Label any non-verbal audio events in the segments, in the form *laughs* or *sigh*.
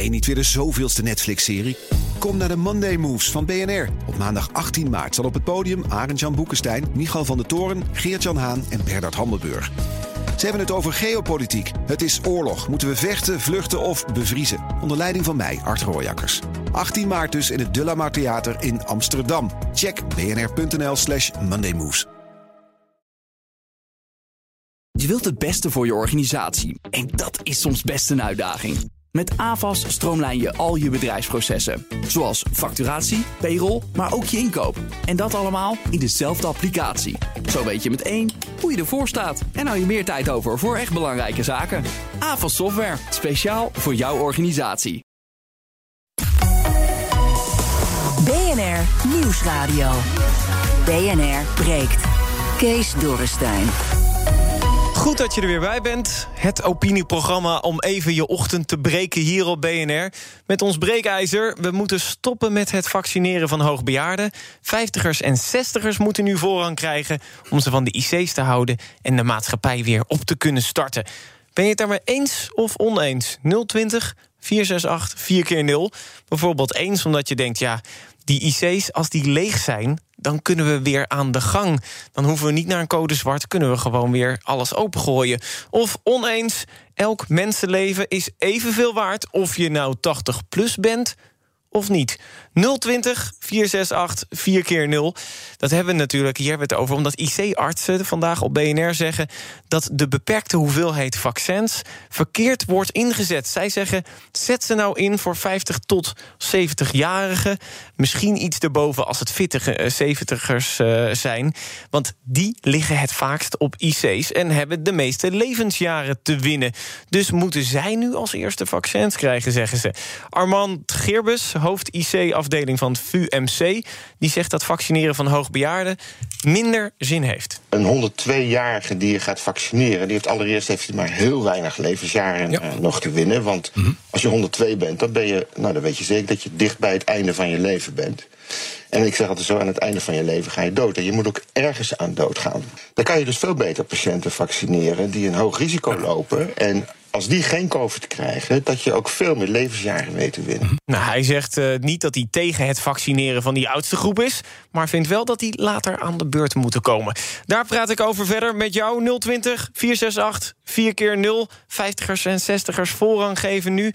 Nee, niet weer de zoveelste Netflix-serie. Kom naar de Monday Moves van BNR. Op maandag 18 maart zal op het podium Arend-Jan Boekenstein, Michal van der Toren, Geert-Jan Haan en Bernard Hammelburg. Ze hebben het over geopolitiek. Het is oorlog. Moeten we vechten, vluchten of bevriezen? Onder leiding van mij, Art Rooijakkers. 18 maart dus in het De La Mar Theater in Amsterdam. Check bnr.nl slash mondaymoves. Je wilt het beste voor je organisatie. En dat is soms best een uitdaging. Met AVAS stroomlijn je al je bedrijfsprocessen. Zoals facturatie, payroll, maar ook je inkoop. En dat allemaal in dezelfde applicatie. Zo weet je met één hoe je ervoor staat. En hou je meer tijd over voor echt belangrijke zaken. AVAS Software, speciaal voor jouw organisatie. BNR Nieuwsradio. BNR breekt. Kees Dorrestein. Goed dat je er weer bij bent. Het opinieprogramma om even je ochtend te breken hier op BNR. Met ons breekijzer. We moeten stoppen met het vaccineren van hoogbejaarden. Vijftigers en zestigers moeten nu voorrang krijgen... om ze van de IC's te houden en de maatschappij weer op te kunnen starten. Ben je het daarmee eens of oneens? 020 468 4 keer 0 Bijvoorbeeld eens omdat je denkt... ja, die IC's, als die leeg zijn, dan kunnen we weer aan de gang. Dan hoeven we niet naar een code zwart, kunnen we gewoon weer alles opengooien. Of oneens, elk mensenleven is evenveel waard... of je nou 80 plus bent of niet. 020 468 4 keer 0 Dat hebben we natuurlijk, hier hebben we het over... omdat IC-artsen vandaag op BNR zeggen... dat de beperkte hoeveelheid vaccins verkeerd wordt ingezet. Zij zeggen, zet ze nou in voor 50 tot 70-jarigen. Misschien iets erboven als het fittige 70ers uh, zijn. Want die liggen het vaakst op IC's... en hebben de meeste levensjaren te winnen. Dus moeten zij nu als eerste vaccins krijgen, zeggen ze. Armand Geerbus, hoofd IC-afdeling van het VUMC... die zegt dat vaccineren van hoogbejaarden minder zin heeft. Een 102-jarige die je gaat vaccineren... die heeft allereerst heeft hij maar heel weinig levensjaren ja. uh, nog te winnen. Want mm -hmm. als je 102 bent, dan, ben je, nou, dan weet je zeker... dat je dicht bij het einde van je leven bent. En ik zeg altijd zo, aan het einde van je leven ga je dood. En je moet ook ergens aan doodgaan. Dan kan je dus veel beter patiënten vaccineren... die een hoog risico lopen... En als die geen COVID krijgen, dat je ook veel meer levensjaren weet te winnen. Nou, hij zegt uh, niet dat hij tegen het vaccineren van die oudste groep is... maar vindt wel dat die later aan de beurt moeten komen. Daar praat ik over verder met jou. 020 468 4 keer 0 50ers en 60ers voorrang geven nu.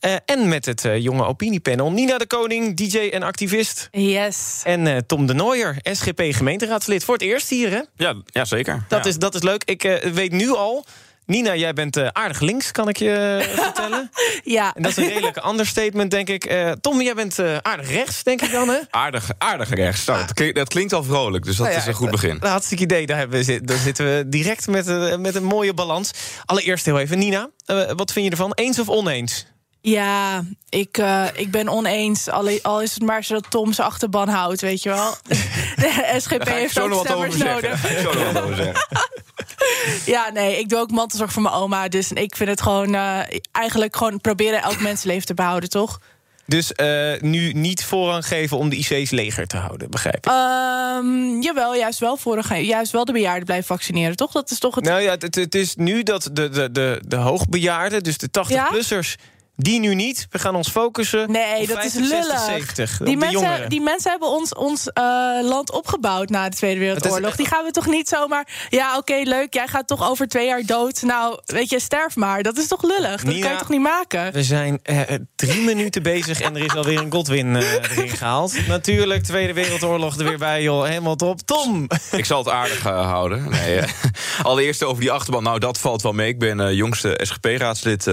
Uh, en met het uh, jonge opiniepanel Nina de Koning, DJ en activist. Yes. En uh, Tom de Nooier, SGP gemeenteraadslid. Voor het eerst hier, hè? Ja, ja zeker. Dat, ja. Is, dat is leuk. Ik weet nu al... Nina, jij bent uh, aardig links, kan ik je uh, *laughs* vertellen. ja. En dat is een redelijk understatement, denk ik. Uh, Tom, jij bent aardig rechts, denk ik dan, hè? Aardig, aardig rechts. Nou, dat, klinkt, dat, klinkt al vrolijk, dus dat nou ja, is een goed begin. Een hartstikke idee. Daar, hebben we, daar zitten we direct met, met een mooie balans. Allereerst heel even, Nina, wat vind je ervan? Eens of oneens? Ja, ik, uh, ik ben oneens. Al, al is het maar zo dat Tom zijn achterban houdt, weet je wel. *laughs* De SGP heeft ook stemmers nodig. *laughs* *laughs* ja, nee, ik doe ook mantelzorg voor mijn oma. Dus ik vind het gewoon uh, eigenlijk gewoon proberen elk mensenleven te behouden, toch? Dus uh, nu niet voorrang geven om de IC's leger te houden, begrijp ik? Um, jawel, juist wel voorrang. Juist wel de bejaarden blijven vaccineren, toch? Dat is toch het... Nou ja, het, het is nu dat de, de, de, de hoogbejaarden, dus de 80-plussers... Ja? Die nu niet. We gaan ons focussen nee, op dat 50, is lullig. 60, 70. Die, mensen, die mensen hebben ons, ons uh, land opgebouwd na de Tweede Wereldoorlog. Is, die gaan we toch niet zomaar... Ja, oké, okay, leuk, jij gaat toch over twee jaar dood. Nou, weet je, sterf maar. Dat is toch lullig? Dat Nina, kan je toch niet maken? We zijn uh, drie minuten bezig en er is alweer een Godwin uh, *laughs* erin gehaald. Natuurlijk, Tweede Wereldoorlog er weer bij, joh. Helemaal top. Tom! Ik zal het aardig houden. Nee, *laughs* allereerst over die achterban. Nou, dat valt wel mee. Ik ben jongste SGP-raadslid,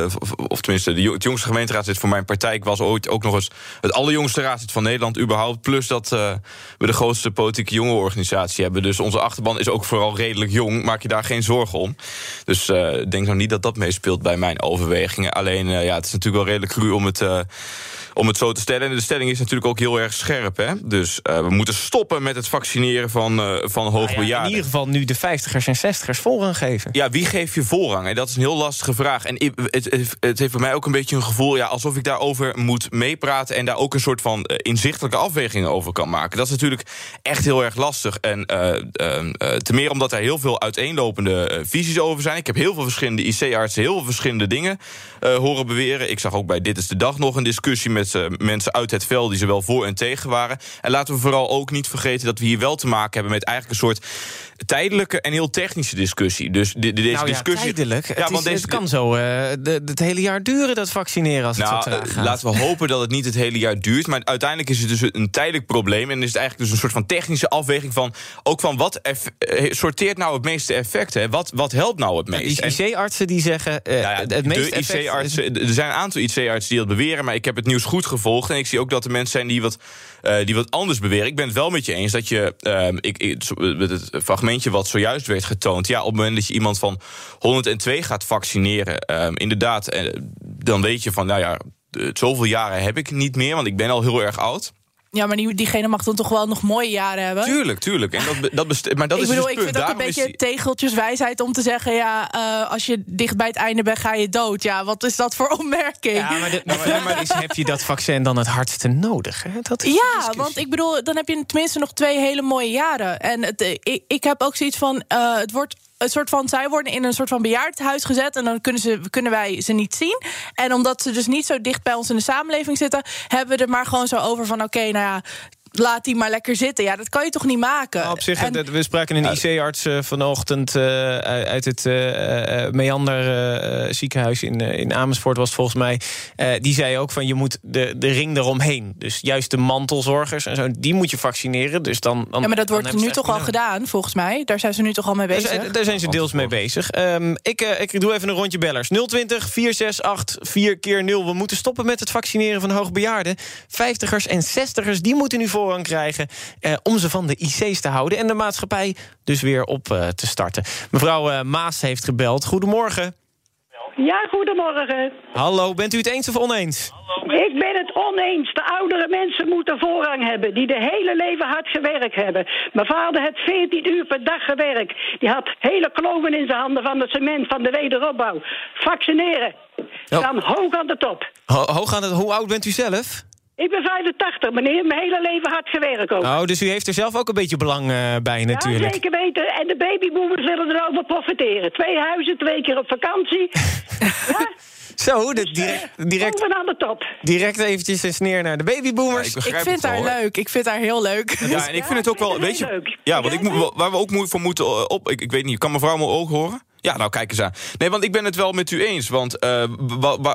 of tenminste, de jongste jongste gemeenteraadslid voor mijn partij. Ik was ooit ook nog eens het allerjongste raadslid van Nederland überhaupt. Plus dat uh, we de grootste politieke jongerenorganisatie hebben. Dus onze achterban is ook vooral redelijk jong. Maak je daar geen zorgen om. Dus ik uh, denk nou niet dat dat meespeelt bij mijn overwegingen. Alleen, uh, ja, het is natuurlijk wel redelijk cru om het om het zo te stellen. En de stelling is natuurlijk ook heel erg scherp. Hè? Dus we moeten stoppen met het vaccineren van, van hoogbejaarden. Nou in ieder geval nu de 50ers en 60ers voorrang geven. Ja, wie geeft je voorrang? En dat is een heel lastige vraag. En het, het heeft voor mij ook een beetje een gevoel... Ja, alsof ik daarover moet meepraten... en daar ook een soort van inzichtelijke afwegingen over kan maken. Dat is natuurlijk echt heel erg lastig. En te meer omdat er heel veel uiteenlopende visies over zijn. Ik heb heel veel verschillende IC-artsen... heel veel verschillende dingen horen beweren. Ik zag ook bij Dit is de Dag nog een discussie... met mensen uit het veld die ze wel voor en tegen waren. En laten we vooral ook niet vergeten... dat we hier wel te maken hebben met eigenlijk een soort tijdelijke en heel technische discussie. Dus de, deze nou ja, discussie. Tijdelijk. Ja, het, want deze, het kan zo uh, de, het hele jaar duren, dat vaccineren, als nou, het zo traag gaat. Laten we *laughs* hopen dat het niet het hele jaar duurt. Maar uiteindelijk is het dus een tijdelijk probleem. En is het eigenlijk dus een soort van technische afweging van. Ook van wat eh, sorteert nou het meeste effect? Hè? Wat, wat helpt nou het meest? Die IC-artsen die zeggen. Uh, ja, het meeste artsen Er zijn een aantal IC-artsen die dat beweren. Maar ik heb het nieuws goed gevolgd. En ik zie ook dat er mensen zijn die wat, uh, die wat anders beweren. Ik ben het wel met je eens dat je. Uh, ik, het wat zojuist werd getoond. Ja, op het moment dat je iemand van 102 gaat vaccineren, um, inderdaad, uh, dan weet je van, nou ja, zoveel jaren heb ik niet meer, want ik ben al heel erg oud. Ja, maar die, diegene mag dan toch wel nog mooie jaren hebben? Tuurlijk, tuurlijk. En dat, dat best, maar dat ik is bedoel, dus ik vind ook een beetje die... tegeltjeswijsheid om te zeggen... ja, uh, als je dicht bij het einde bent, ga je dood. Ja, wat is dat voor opmerking? Ja, maar, de, maar, maar is, heb je dat vaccin dan het hardste nodig? Hè? Dat is ja, want ik bedoel, dan heb je tenminste nog twee hele mooie jaren. En het, ik, ik heb ook zoiets van, uh, het wordt een soort van, zij worden in een soort van bejaardenhuis gezet. En dan kunnen, ze, kunnen wij ze niet zien. En omdat ze dus niet zo dicht bij ons in de samenleving zitten, hebben we er maar gewoon zo over van: oké, nou ja laat die maar lekker zitten. Ja, dat kan je toch niet maken? Nou, op zich, we spraken een IC-arts uh, vanochtend uh, uit het uh, Meander ziekenhuis in, in Amersfoort was het volgens mij. die zei ook van je moet de, de ring eromheen. Dus juist de mantelzorgers en zo, die moet je vaccineren. Dus dan, dan ja, maar dat wordt nu toch al gedaan, volgens mij. Daar zijn ze nu toch al mee bezig. Daar, daar zijn ze deels mee bezig. Um, ik, ik doe even een rondje bellers. 020 468 4 keer 0. We moeten stoppen met het vaccineren van hoogbejaarden. 50ers en 60ers, die moeten nu voor voorrang krijgen... Eh, om ze van de IC's te houden en de maatschappij dus weer op uh, te starten. Mevrouw uh, Maas heeft gebeld. Goedemorgen. Ja, goedemorgen. Hallo, bent u het eens of oneens? Ik ben het oneens. De oudere mensen moeten voorrang hebben, die de hele leven hard gewerkt hebben. Mijn vader heeft 14 uur per dag gewerkt. Die had hele kloven in zijn handen van het cement, van de wederopbouw. Vaccineren. Dan hoog aan de top. Ho hoog aan de Hoe oud bent u zelf? Ik ben 85, meneer. Mijn hele leven hard gewerkt ook. Oh, dus u heeft er zelf ook een beetje belang uh, bij natuurlijk. Ja, zeker weten. En de babyboomers willen er over profiteren. Twee huizen, twee keer op vakantie. *laughs* ja? Zo, de direct, direct, aan de top. direct eventjes een sneer naar de babyboomers. ik, ik vind haar leuk. Ik vind haar heel leuk. Ja, en ik vind het ook wel, weet je... Ja, wat ik, waar we ook voor moeten op... Ik, ik weet niet, kan mevrouw mijn oog horen? Ja, nou kijk eens aan. Nee, want ik ben het wel met u eens. Want uh,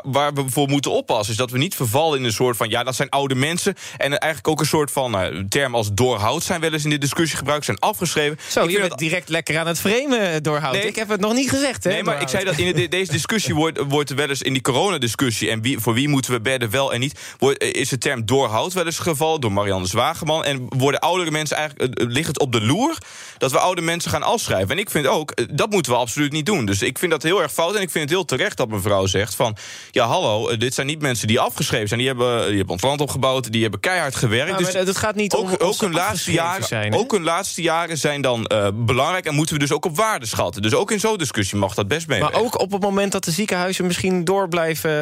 waar we voor moeten oppassen... is dat we niet vervallen in een soort van... ja, dat zijn oude mensen. En eigenlijk ook een soort van uh, term als doorhoud... zijn wel eens in de discussie gebruikt, zijn afgeschreven. Zo, ik je bent dat... direct lekker aan het framen doorhoud. Nee, ik heb het nog niet gezegd, hè? Nee, maar ik zei dat in de, deze discussie wordt, wordt wel eens... in die coronadiscussie... en wie, voor wie moeten we bedden wel en niet... Wordt, is de term doorhoud wel eens gevallen door Marianne Zwageman. En worden oudere mensen eigenlijk... ligt het op de loer dat we oude mensen gaan afschrijven. En ik vind ook, eh, dat moeten we absoluut niet doen. Dus ik vind dat heel erg fout. En ik vind het heel terecht dat mevrouw zegt van... ja, hallo, eh, dit zijn niet mensen die afgeschreven zijn. Die hebben, die hebben ons land opgebouwd, die hebben keihard gewerkt. dus het gaat niet ook, om ook hun laatste jaren zijn. Ook hun laatste jaren zijn dan uh, belangrijk... en moeten we dus ook op waarde schatten. Dus ook in zo'n discussie mag dat best mee. Maar ook op het moment dat de ziekenhuizen misschien door blijven...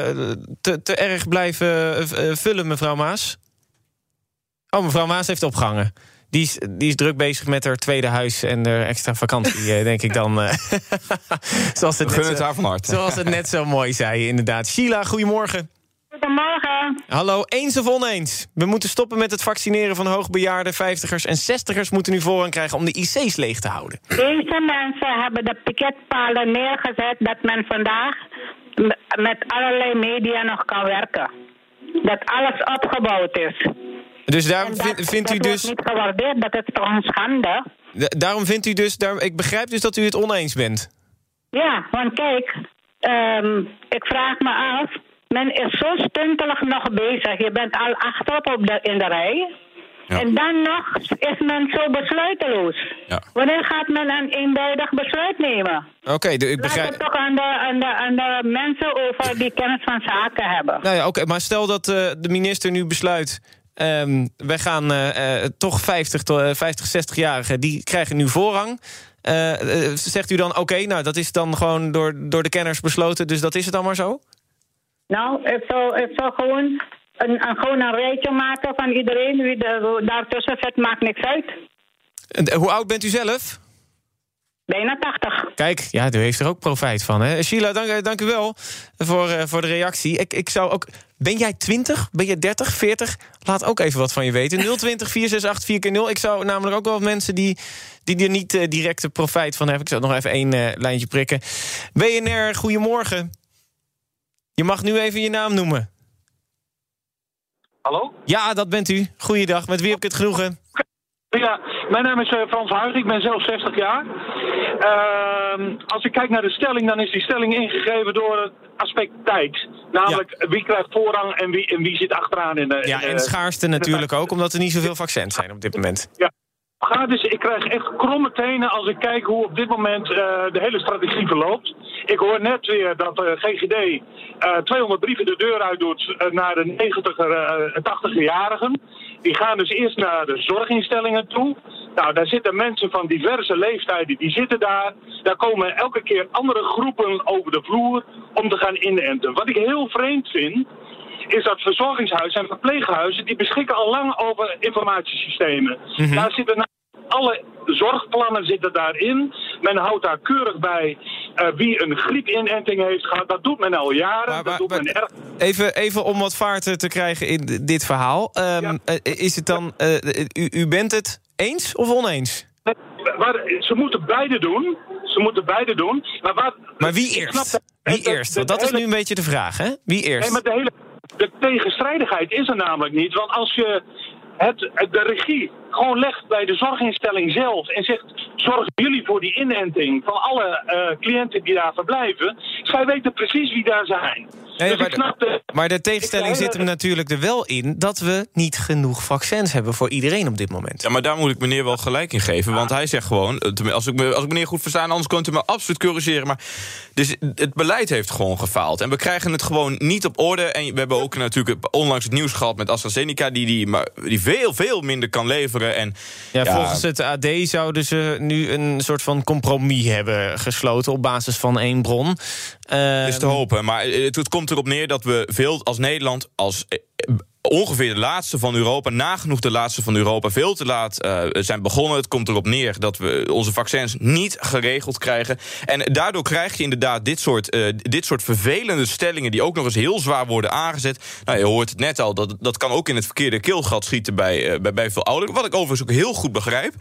te, te erg blijven vullen, mevrouw Maas? Oh, mevrouw Maas heeft opgehangen. Die is, die is druk bezig met haar tweede huis en de extra vakantie, eh, denk ik dan. Eh. *laughs* zoals het, net zo, van *laughs* zoals het net zo mooi zei, inderdaad. Sheila, goedemorgen. Goedemorgen. Hallo, eens of oneens? We moeten stoppen met het vaccineren van hoogbejaarden, 50ers en 60ers moeten nu voorrang krijgen om de IC's leeg te houden. Deze mensen hebben de piketpalen neergezet dat men vandaag met allerlei media nog kan werken. Dat alles opgebouwd is. Dus daarom vindt u dus... Dat niet gewaardeerd, dat is toch een schande? daarom vindt u dus... Daar, ik begrijp dus dat u het oneens bent. Ja, want kijk, um, ik vraag me af... Men is zo stuntelig nog bezig. Je bent al achterop op de, in de rij. En dan nog is men zo besluiteloos. Ja. Wanneer gaat men een eenduidig besluit nemen? Oké, ik Laat begrijp... het toch aan de, aan, de, aan de mensen over die kennis van zaken hebben. Nou ja, oké, maar stel dat eh, de minister nu besluit... ehm, wij gaan eh, eh, toch 50, to- eh, 50 60-jarigen, die krijgen nu voorrang. Eh, zegt u dan, oké, nou dat is dan gewoon door, door de kenners besloten... dus dat is het dan maar zo? Nou, ik zou, ik zou gewoon, een, een, gewoon een rijtje maken van iedereen. Wie daartussen zit, maakt niks uit. En, hoe oud bent u zelf? Bijna 80. Kijk, ja, u heeft er ook profijt van. Hè? Sheila, dank, eh, dank u wel voor, eh, voor de reactie. Ik, ik zou ook... Ben jij 20? Ben je 30? 40? Laat ook even wat van je weten. 020 468 4x0. Ik zou namelijk ook wel mensen die, die er niet eh, directe profijt van hebben. Ik zou nog even één eh, lijntje prikken. BNR, goedemorgen. Je mag nu even je naam noemen. Hallo? Ja, dat bent u. Goeiedag. Met wie heb ik het genoegen? Ja, mijn naam is eh, Frans Huig, ik ben zelf 60 jaar. Ehm, als ik kijk naar de stelling, dan is die stelling ingegeven door het aspect tijd. Namelijk wie krijgt voorrang en wie, en wie zit achteraan in de. Ja, in en schaarste natuurlijk ook, omdat er niet zoveel vaccins zijn op dit moment. Ja. Dus, ik krijg echt kromme tenen als ik kijk hoe op dit moment eh, de hele strategie verloopt. Ik hoor net weer dat de GGD eh 200 brieven de deur uit doet eh, naar de 90er, eh 80-jarigen. Die gaan dus eerst naar de zorginstellingen toe. Nou, daar zitten mensen van diverse leeftijden, die zitten daar. Daar komen elke keer andere groepen over de vloer om te gaan inenten. Wat ik heel vreemd vind, is dat verzorgingshuizen en verpleeghuizen... die beschikken al lang over informatiesystemen. Daar zitten na- alle zorgplannen zitten daarin. Men houdt daar keurig bij eh, wie een griepinenting heeft gehad. Dat doet men al jaren. Maar- dat maar- doet men maar- erg. Even, even om wat vaart te krijgen in dit verhaal. Ehm, eh, Is het dan, eh, u, u bent het eens of oneens? Waar, ze moeten beide doen. Ze moeten beide doen. Maar, waar, Maar wie eerst? dat- Wie eerst? Want dat is nu een beetje de vraag, hè? Wie Nee, eerst? maar de hele de tegenstrijdigheid is er namelijk niet. Want als je het, de regie gewoon legt bij de zorginstelling zelf en zegt: zorgen jullie voor die inenting van alle eh, cliënten die daar verblijven. Zij weten precies wie daar zijn. Nee, dus maar ik snap de, Maar de tegenstelling Ik- zit hem natuurlijk er wel in... dat we niet genoeg vaccins hebben voor iedereen op dit moment. Ja, maar daar moet ik meneer wel gelijk in geven. Want hij zegt gewoon, eh, als ik, als ik meneer goed versta... anders kunt u me absoluut corrigeren. Maar dus het beleid heeft gewoon gefaald. En we krijgen het gewoon niet op orde. En we hebben ook natuurlijk onlangs het nieuws gehad met AstraZeneca... die, die, maar, die veel, veel minder kan leveren. En, Ja, volgens het AD zouden ze nu een soort van compromis hebben gesloten... op basis van één bron. Is Ehm, te hopen. Maar het, het komt erop neer dat we veel als Nederland... als eh, ongeveer de laatste van Europa, nagenoeg de laatste van Europa... veel te laat eh, zijn begonnen. Het komt erop neer dat we onze vaccins niet geregeld krijgen. En daardoor krijg je inderdaad dit soort, eh, dit soort vervelende stellingen... die ook nog eens heel zwaar worden aangezet. Nou, je hoort het net al, dat, dat kan ook in het verkeerde keelgat schieten... bij, eh, bij, bij veel ouderen, wat ik overigens ook heel goed begrijp.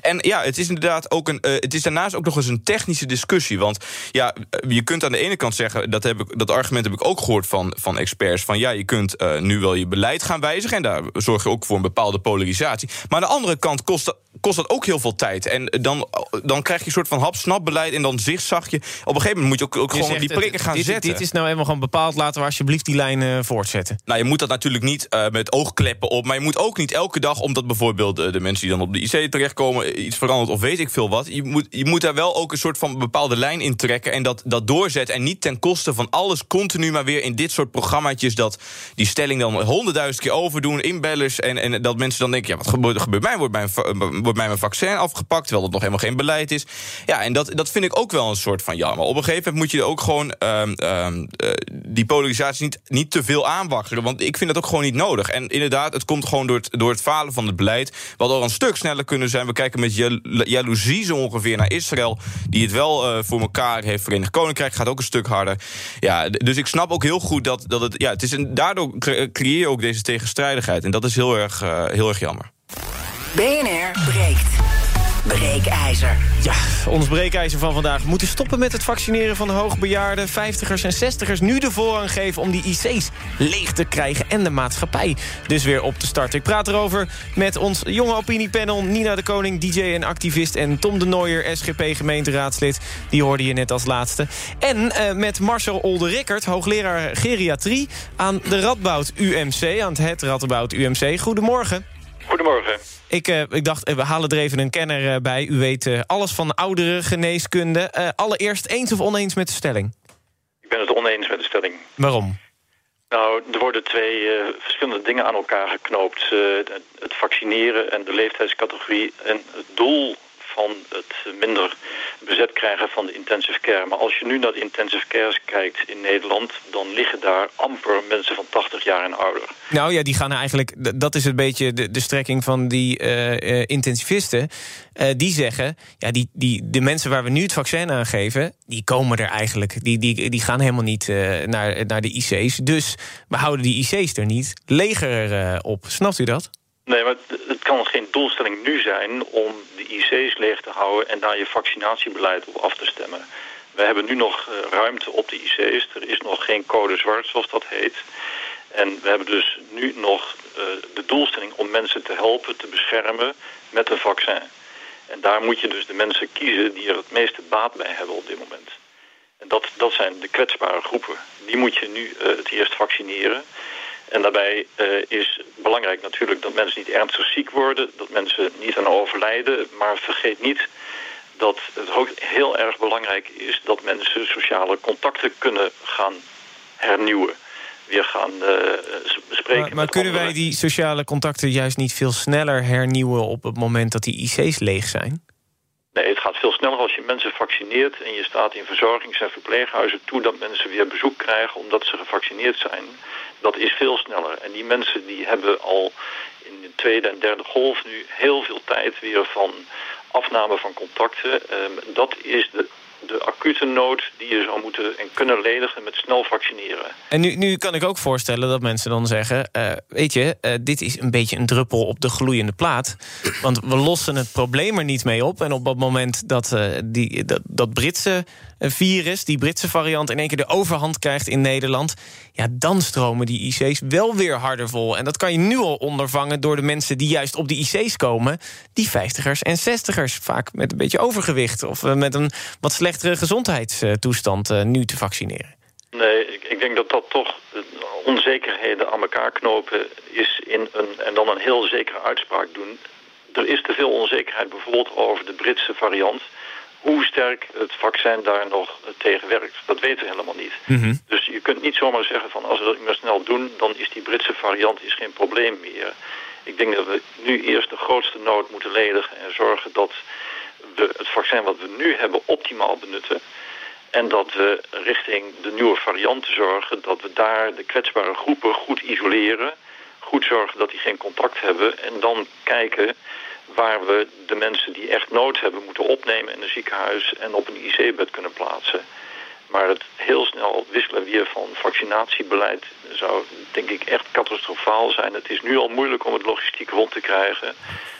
En ja, het is inderdaad ook een... het is daarnaast ook nog eens een technische discussie. Want ja, je kunt aan de ene kant zeggen... dat, heb ik, dat argument heb ik ook gehoord van, van experts... van ja, je kunt nu wel je beleid gaan wijzigen... en daar zorg je ook voor een bepaalde polarisatie. Maar aan de andere kant kost kost dat ook heel veel tijd. En dan, dan krijg je een soort van hap-snap beleid... en dan zigzag je. Op een gegeven moment moet je ook, ook je gewoon die prikken gaan dit, zetten. Dit is nou helemaal gewoon bepaald. Laten we alsjeblieft die lijn eh, voortzetten. Nou, je moet dat natuurlijk niet eh, met oogkleppen op. Maar je moet ook niet elke dag, omdat bijvoorbeeld eh, de mensen die dan op de IC terechtkomen, iets verandert of weet ik veel wat. Je moet, je moet daar wel ook een soort van bepaalde lijn in trekken en dat, dat doorzetten. En niet ten koste van alles continu maar weer in dit soort programmaatjes dat die stelling dan honderdduizend keer overdoen, inbellers. En, en dat mensen dan denken: ja, wat gebeurt, gebeurt mij? Wordt mijn, wordt mij mijn vaccin afgepakt, terwijl het nog helemaal geen beleid is. Ja, en dat, dat vind ik ook wel een soort van ja. Maar op een gegeven moment moet je ook gewoon ehm, ehm, eh, die polarisatie niet, niet te veel aanwakkeren. Want ik vind dat ook gewoon niet nodig. En inderdaad, het komt gewoon door het, door het falen van het beleid. Wat al een stuk sneller kunnen zijn. We kijken met jal- jaloezie zo ongeveer naar Israël. Die het wel eh, voor elkaar heeft. Verenigd Koninkrijk gaat ook een stuk harder. Ja, dus ik snap ook heel goed dat, dat het. Ja, het is een, daardoor cre- creëer je ook deze tegenstrijdigheid. En dat is heel erg, eh, heel erg jammer. BNR breekt. Breekijzer. Ja, ons breekijzer van vandaag. We moeten stoppen met het vaccineren van hoogbejaarden, 50ers en 60ers. Nu de voorrang geven om die IC's leeg te krijgen en de maatschappij dus weer op te starten. Ik praat erover met ons jonge opiniepanel. Nina de Koning, DJ en activist. En Tom de Nooier, SGP gemeenteraadslid. Die hoorde je net als laatste. En eh, met Marcel Olde-Rickert, hoogleraar geriatrie aan de Radboud UMC. Aan het Radboud UMC. Goedemorgen. Goedemorgen. Ik, uh, ik dacht, we halen er even een kenner bij. U weet uh, alles van oudere geneeskunde. Allereerst eens of oneens met de stelling? Ik ben het oneens met de stelling. Waarom? Nou, er worden twee verschillende dingen aan elkaar geknoopt. het vaccineren en de leeftijdscategorie. En het doel van het minder bezet krijgen van de intensive care. Maar als je nu naar de intensive care kijkt in Nederland... dan liggen daar amper mensen van 80 jaar en ouder. Nou ja, die gaan eigenlijk... dat is een beetje de, de strekking van die uh, intensivisten. Uh, die zeggen, ja, die, die, de mensen waar we nu het vaccin aan geven... die komen er eigenlijk. Die, die, die gaan helemaal niet naar, naar de IC's. Dus we houden die IC's er niet leger op. Snapt u dat? Nee, maar het kan geen doelstelling nu zijn om de IC's leeg te houden en daar je vaccinatiebeleid op af te stemmen. We hebben nu nog eh, ruimte op de IC's. Er is nog geen code zwart, zoals dat heet. En we hebben dus nu nog uh, de doelstelling om mensen te helpen, te beschermen met een vaccin. En daar moet je dus de mensen kiezen die er het meeste baat bij hebben op dit moment. En dat, dat zijn de kwetsbare groepen. Die moet je nu uh, het eerst vaccineren. En daarbij uh, is belangrijk natuurlijk dat mensen niet ernstig ziek worden, dat mensen niet aan overlijden. Maar vergeet niet dat het ook heel erg belangrijk is dat mensen sociale contacten kunnen gaan hernieuwen. Weer gaan uh, bespreken. Maar, maar kunnen wij die sociale contacten juist niet veel sneller hernieuwen op het moment dat die IC's leeg zijn? Nee, het gaat veel sneller als je mensen vaccineert... en je staat in verzorgings- en verpleeghuizen toe... dat mensen weer bezoek krijgen omdat ze gevaccineerd zijn. Dat is veel sneller. En die mensen die hebben al in de tweede en derde golf nu heel veel tijd weer van afname van contacten. Um, dat is de de acute nood die je zou moeten en kunnen ledigen met snel vaccineren. En nu, nu kan ik ook voorstellen dat mensen dan zeggen... Uh, weet je, uh, dit is een beetje een druppel op de gloeiende plaat. Want we lossen het probleem er niet mee op. En op het moment dat uh, die, dat, dat Britse virus, die Britse variant... in één keer de overhand krijgt in Nederland... ja, dan stromen die IC's wel weer harder vol. En dat kan je nu al ondervangen door de mensen die juist op de IC's komen... die 50ers en 60ers, vaak met een beetje overgewicht... of met een wat slecht slechtere gezondheidstoestand uh, nu te vaccineren? Nee, ik, denk dat dat toch onzekerheden aan elkaar knopen is in een, en dan een heel zekere uitspraak doen. Er is te veel onzekerheid bijvoorbeeld over de Britse variant. Hoe sterk het vaccin daar nog tegen werkt, dat weten we helemaal niet. Mhm. Dus je kunt niet zomaar zeggen van als we dat niet meer snel doen... dan is die Britse variant is geen probleem meer. Ik denk dat we nu eerst de grootste nood moeten ledigen en zorgen dat we het vaccin wat we nu hebben optimaal benutten. En dat we richting de nieuwe varianten zorgen... dat we daar de kwetsbare groepen goed isoleren. Goed zorgen dat die geen contact hebben. En dan kijken waar we de mensen die echt nood hebben... moeten opnemen in een ziekenhuis en op een IC-bed kunnen plaatsen. Maar het heel snel wisselen weer van vaccinatiebeleid... zou denk ik echt catastrofaal zijn. Het is nu al moeilijk om het logistiek rond te krijgen...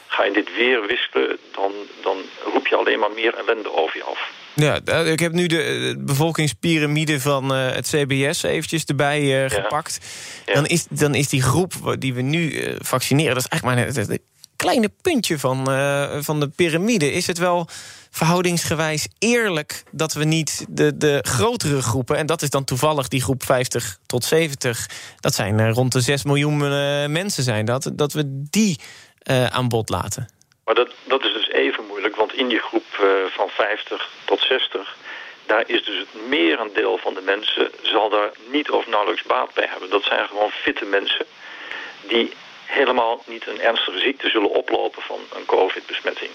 Ga je dit weer wisselen, dan, dan roep je alleen maar meer ellende over je af. Ja, eh, ik heb nu de bevolkingspyramide van uh, het CBS eventjes erbij uh, gepakt. Ja. Dan, is, dan is die groep die we nu uh, vaccineren... dat is eigenlijk maar kleine puntje van, van de piramide. Is het wel verhoudingsgewijs eerlijk dat we niet de, de grotere groepen... en dat is dan toevallig die groep 50 tot 70... dat zijn rond de 6 miljoen mensen zijn dat... dat we die aan bod laten. Maar dat, dat is dus even moeilijk, want in die groep van 50 tot 60... daar is dus het merendeel van de mensen... zal daar niet of nauwelijks baat bij hebben. Dat zijn gewoon fitte mensen die helemaal niet een ernstige ziekte zullen oplopen van een covid-besmetting.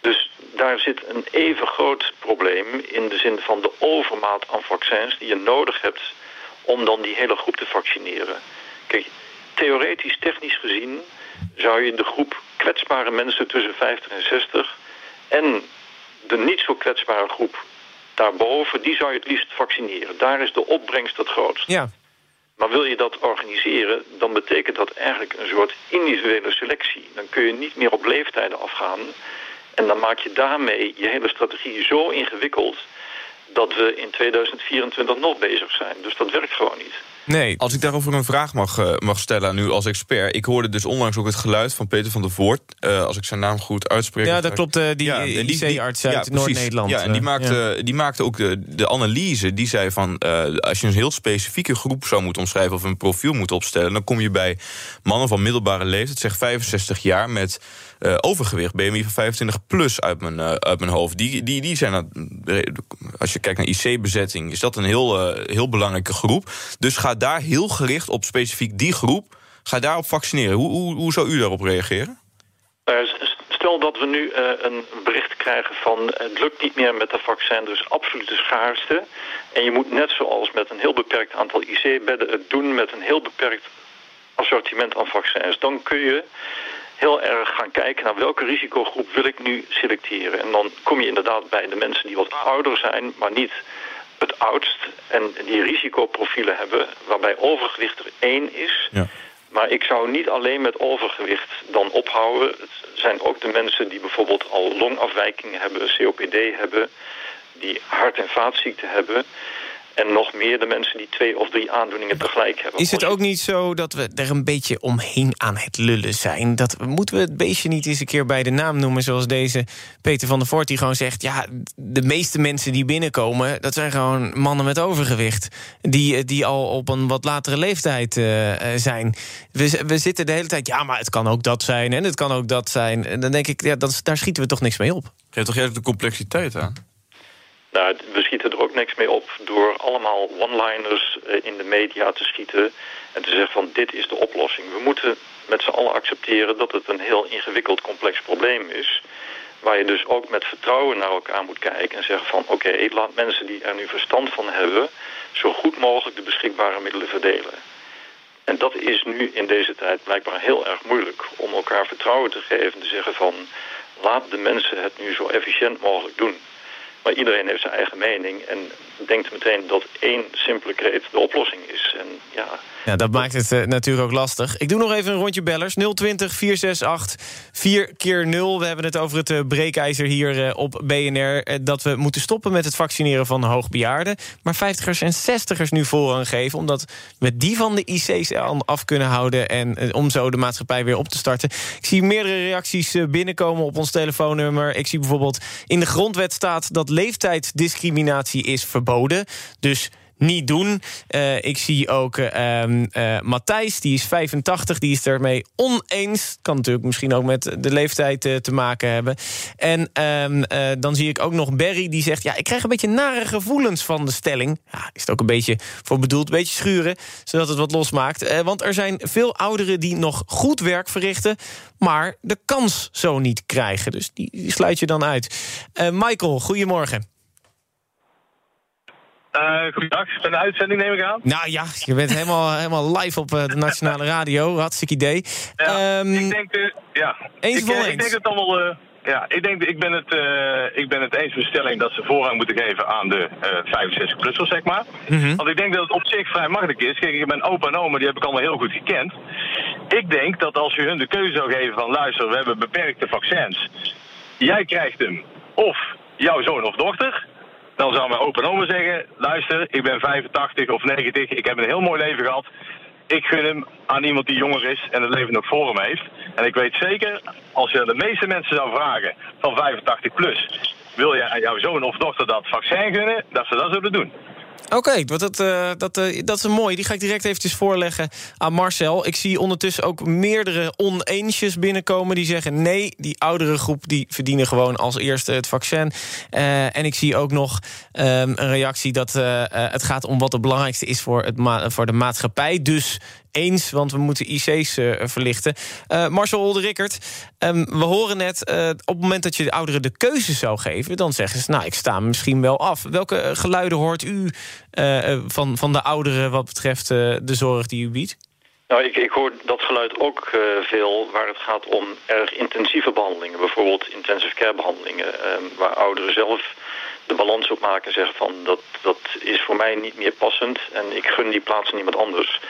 Dus daar zit een even groot probleem in de zin van de overmaat aan vaccins die je nodig hebt om dan die hele groep te vaccineren. Kijk, theoretisch, technisch gezien zou je de groep kwetsbare mensen tussen 50 en 60 en de niet zo kwetsbare groep daarboven, die zou je het liefst vaccineren. Daar is de opbrengst het grootst. Ja. Maar wil je dat organiseren, dan betekent dat eigenlijk een soort individuele selectie. Dan kun je niet meer op leeftijden afgaan. En dan maak je daarmee je hele strategie zo ingewikkeld... dat we in 2024 nog bezig zijn. Dus dat werkt gewoon niet. Nee. Als ik daarover een vraag mag, uh, mag stellen nu als expert. Ik hoorde dus onlangs ook het geluid van Peter van der Voort. Uh, als ik zijn naam goed uitspreek. Ja, dat klopt. Uh, die ja, IC-arts uit ja, Noord-Nederland. Ja, en die maakte, ja. die maakte ook de, de analyse. Die zei van, als je een heel specifieke groep zou moeten omschrijven... of een profiel moet opstellen... dan kom je bij mannen van middelbare leeftijd, zeg 65 jaar... met overgewicht, BMI van 25 plus uit mijn, uit mijn hoofd. Die, die, die zijn, als je kijkt naar IC-bezetting, is dat een heel, heel belangrijke groep. Dus ga daar heel gericht op specifiek die groep, ga daarop vaccineren. Hoe, hoe, hoe zou u daarop reageren? Stel dat we nu een bericht krijgen van het lukt niet meer met de vaccin, dus absolute schaarste. En je moet net zoals met een heel beperkt aantal IC-bedden het doen met een heel beperkt assortiment aan vaccins. Dan kun je heel erg gaan kijken naar welke risicogroep wil ik nu selecteren. En dan kom je inderdaad bij de mensen die wat ouder zijn, maar niet het oudst. En die risicoprofielen hebben, waarbij overgewicht er één is. Ja. Maar ik zou niet alleen met overgewicht dan ophouden. Het zijn ook de mensen die bijvoorbeeld al longafwijkingen hebben, COPD hebben, die hart- en vaatziekten hebben. En nog meer de mensen die twee of drie aandoeningen tegelijk hebben. Is het ook niet zo dat we er een beetje omheen aan het lullen zijn? Dat, moeten we het beestje niet eens een keer bij de naam noemen... zoals deze Peter van der Voort die gewoon zegt... ja, de meeste mensen die binnenkomen... dat zijn gewoon mannen met overgewicht. Die, die al op een wat latere leeftijd uh, zijn. We, we zitten de hele tijd... ja, maar het kan ook dat zijn en het kan ook dat zijn. En dan denk ik, ja, dat, daar schieten we toch niks mee op. Geeft toch juist de complexiteit aan? Nou, we schieten er ook niks mee op door allemaal one-liners eh, in de media te schieten en te zeggen van dit is de oplossing. We moeten met z'n allen accepteren dat het een heel ingewikkeld complex probleem is. Waar je dus ook met vertrouwen naar elkaar moet kijken en zeggen van oké, laat mensen die er nu verstand van hebben zo goed mogelijk de beschikbare middelen verdelen. En dat is nu in deze tijd blijkbaar heel erg moeilijk om elkaar vertrouwen te geven en te zeggen van laat de mensen het nu zo efficiënt mogelijk doen. Maar iedereen heeft zijn eigen mening en denkt meteen dat één simpele kreet de oplossing is. En ja, ja, dat maakt het uh, natuurlijk ook lastig. Ik doe nog even een rondje bellers. 020 468 4 keer 0 We hebben het over het uh, breekijzer hier uh, op BNR... dat we moeten stoppen met het vaccineren van hoogbejaarden. Maar 50ers en 60ers nu voorrang geven... omdat we die van de IC's af kunnen houden... en om zo de maatschappij weer op te starten. Ik zie meerdere reacties binnenkomen op ons telefoonnummer. Ik zie bijvoorbeeld in de grondwet staat... dat leeftijdsdiscriminatie is verboden. Dus niet doen. Uh, ik zie ook uh, Matthijs, die is 85, die is ermee oneens. Kan natuurlijk misschien ook met de leeftijd te maken hebben. En ehm, dan zie ik ook nog Berry, die zegt... ja, ik krijg een beetje nare gevoelens van de stelling. Ja, is het ook een beetje voor bedoeld, een beetje schuren... zodat het wat losmaakt. want er zijn veel ouderen die nog goed werk verrichten... maar de kans zo niet krijgen. Dus die, die sluit je dan uit. Michael, goedemorgen. Uh, goedendag, een uitzending neem ik aan. Nou ja, je bent helemaal, *laughs* helemaal live op uh, de Nationale Radio. Hartstikke idee. Ja, um, ik denk, uh, ja. Eens ik, ik denk het allemaal... ja, ik, denk, ik, ben het, ik ben het eens met de stelling dat ze voorrang moeten geven aan de 65-plussers, zeg maar. Mm -hmm. Want ik denk dat het op zich vrij makkelijk is. Kijk, ik ben opa en oma, die heb ik allemaal heel goed gekend. Ik denk dat als je hun de keuze zou geven van... luister, we hebben beperkte vaccins. Jij krijgt hem. Of jouw zoon of dochter dan zou mijn open oma zeggen: luister, ik ben 85 of 90, ik heb een heel mooi leven gehad. Ik gun hem aan iemand die jonger is en het leven nog voor hem heeft. En ik weet zeker, als je de meeste mensen zou vragen van 85 plus, wil je aan jouw zoon of dochter dat vaccin gunnen, dat ze dat zullen doen. Oké, dat, uh, dat, uh, dat is een mooi. Die ga ik direct eventjes voorleggen aan Marcel. Ik zie ondertussen ook meerdere oneensjes binnenkomen... die zeggen nee, die oudere groep die verdienen gewoon als eerste het vaccin. Uh, en ik zie ook nog um, een reactie dat het gaat om wat het belangrijkste is... voor, het voor de maatschappij. Dus eens, want we moeten IC's uh, verlichten. Uh, Marcel Olderikkert, um, we horen net... Uh, op het moment dat je de ouderen de keuze zou geven... dan zeggen ze, nou, ik sta misschien wel af. Welke geluiden hoort u van, van de ouderen... wat betreft de zorg die u biedt? Nou, ik, ik hoor dat geluid ook veel waar het gaat om erg intensieve behandelingen. Bijvoorbeeld intensive care behandelingen. Uh, waar ouderen zelf de balans op maken en zeggen van dat, dat is voor mij niet meer passend. En ik gun die plaats aan iemand anders.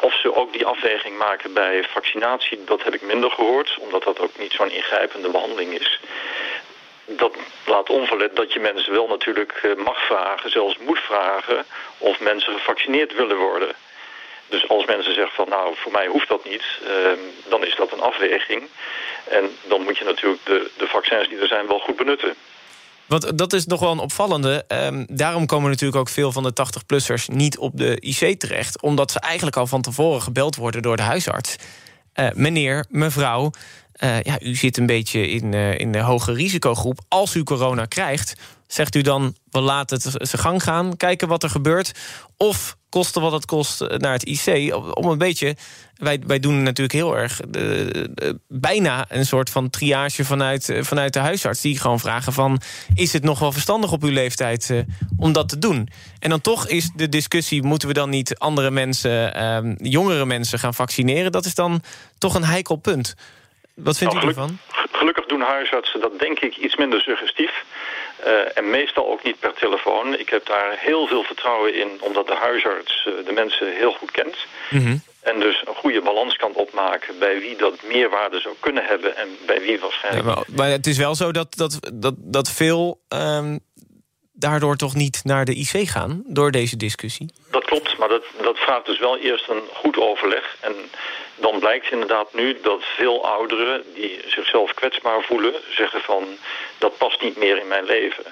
Of ze ook die afweging maken bij vaccinatie, dat heb ik minder gehoord. Omdat dat ook niet zo'n ingrijpende behandeling is. dat laat onverlet dat je mensen wel natuurlijk eh, mag vragen, zelfs moet vragen, of mensen gevaccineerd willen worden. Dus als mensen zeggen van nou, voor mij hoeft dat niet, ehm, dan is dat een afweging. En dan moet je natuurlijk de, de vaccins die er zijn wel goed benutten. Want dat is nog wel een opvallende. Ehm, daarom komen natuurlijk ook veel van de 80-plussers niet op de IC terecht. Omdat ze eigenlijk al van tevoren gebeld worden door de huisarts. Eh, meneer, mevrouw, eh, ja, u zit een beetje in, eh, in de hoge risicogroep. Als u corona krijgt, zegt u dan, we laten het zijn gang gaan... kijken wat er gebeurt, of kosten wat het kost naar het IC... om een beetje wij, wij doen natuurlijk heel erg bijna een soort van triage vanuit, vanuit de huisarts. Die gewoon vragen van, is het nog wel verstandig op uw leeftijd uh, om dat te doen? En dan toch is de discussie, moeten we dan niet andere mensen, uh, jongere mensen gaan vaccineren? Dat is dan toch een heikel punt. Wat vindt nou, u ervan? Gelukkig doen huisartsen dat denk ik iets minder suggestief. Uh, en meestal ook niet per telefoon. Ik heb daar heel veel vertrouwen in, omdat de huisarts uh, de mensen heel goed kent. Mm -hmm. En dus een goede balans kan opmaken bij wie dat meerwaarde zou kunnen hebben en bij wie waarschijnlijk. Ja, maar, maar, het is wel zo dat, dat, dat, dat veel um, daardoor toch niet naar de IC gaan door deze discussie. Maar dat, dat vraagt dus wel eerst een goed overleg. En dan blijkt inderdaad nu dat veel ouderen die zichzelf kwetsbaar voelen... zeggen van dat past niet meer in mijn leven.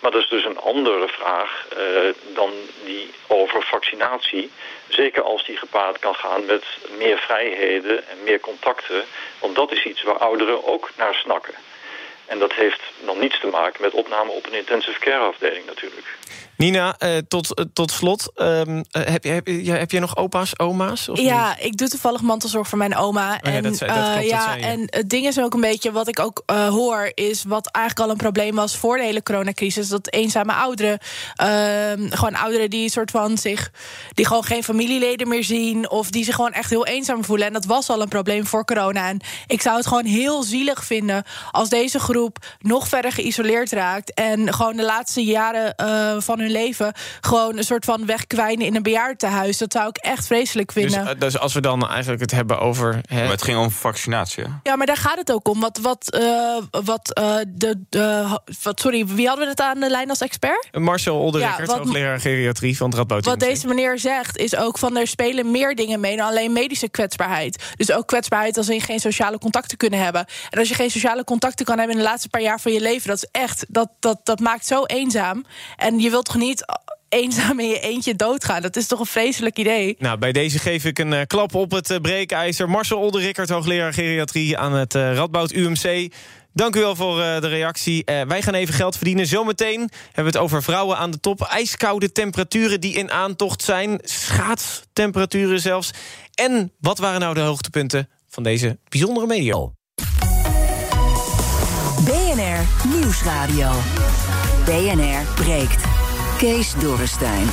Maar dat is dus een andere vraag uh, dan die over vaccinatie. Zeker als die gepaard kan gaan met meer vrijheden en meer contacten. Want dat is iets waar ouderen ook naar snakken. En dat heeft dan niets te maken met opname op een intensive care afdeling natuurlijk. Nina, uh, tot, uh, tot slot, um, heb, je, heb, je, heb je nog opa's, oma's? Of ja, niet? ik doe toevallig mantelzorg voor mijn oma. Oh, ja, en dat, zei, dat klopt, ja, dat en het ding is ook een beetje, wat ik ook hoor... is wat eigenlijk al een probleem was voor de hele coronacrisis... dat eenzame ouderen, ehm, gewoon ouderen die soort van zich... die gewoon geen familieleden meer zien... of die zich gewoon echt heel eenzaam voelen. En dat was al een probleem voor corona. En ik zou het gewoon heel zielig vinden... als deze groep nog verder geïsoleerd raakt... en gewoon de laatste jaren van hun leven gewoon een soort van wegkwijnen in een bejaardentehuis. Dat zou ik echt vreselijk vinden. Dus, uh, dus als we dan eigenlijk het hebben over. Hè? Maar het ging om vaccinatie. Hè? Ja, maar daar gaat het ook om. Wat, wat, uh, wat, uh, de, de, wat, sorry, wie hadden we het aan de lijn als expert? Marcel Olderekkert, ja, hoogleraar geriatrie van het Radboud. Wat deze meneer zegt is ook van er spelen meer dingen mee dan alleen medische kwetsbaarheid. Dus ook kwetsbaarheid als in geen sociale contacten kunnen hebben. En als je geen sociale contacten kan hebben in de laatste paar jaar van je leven, dat is echt, dat, dat, dat maakt zo eenzaam. En je wilt toch niet eenzaam in je eentje doodgaan. Dat is toch een vreselijk idee? Nou, bij deze geef ik een uh, klap op het uh, breekijzer. Marcel Olderrikkert, hoogleraar geriatrie aan het uh, Radboud UMC. Dank u wel voor de reactie. wij gaan even geld verdienen. Zometeen hebben we het over vrouwen aan de top. IJskoude temperaturen die in aantocht zijn. Schaatstemperaturen zelfs. En wat waren nou de hoogtepunten van deze bijzondere media? BNR Nieuwsradio. BNR breekt. Kees Dorrestein.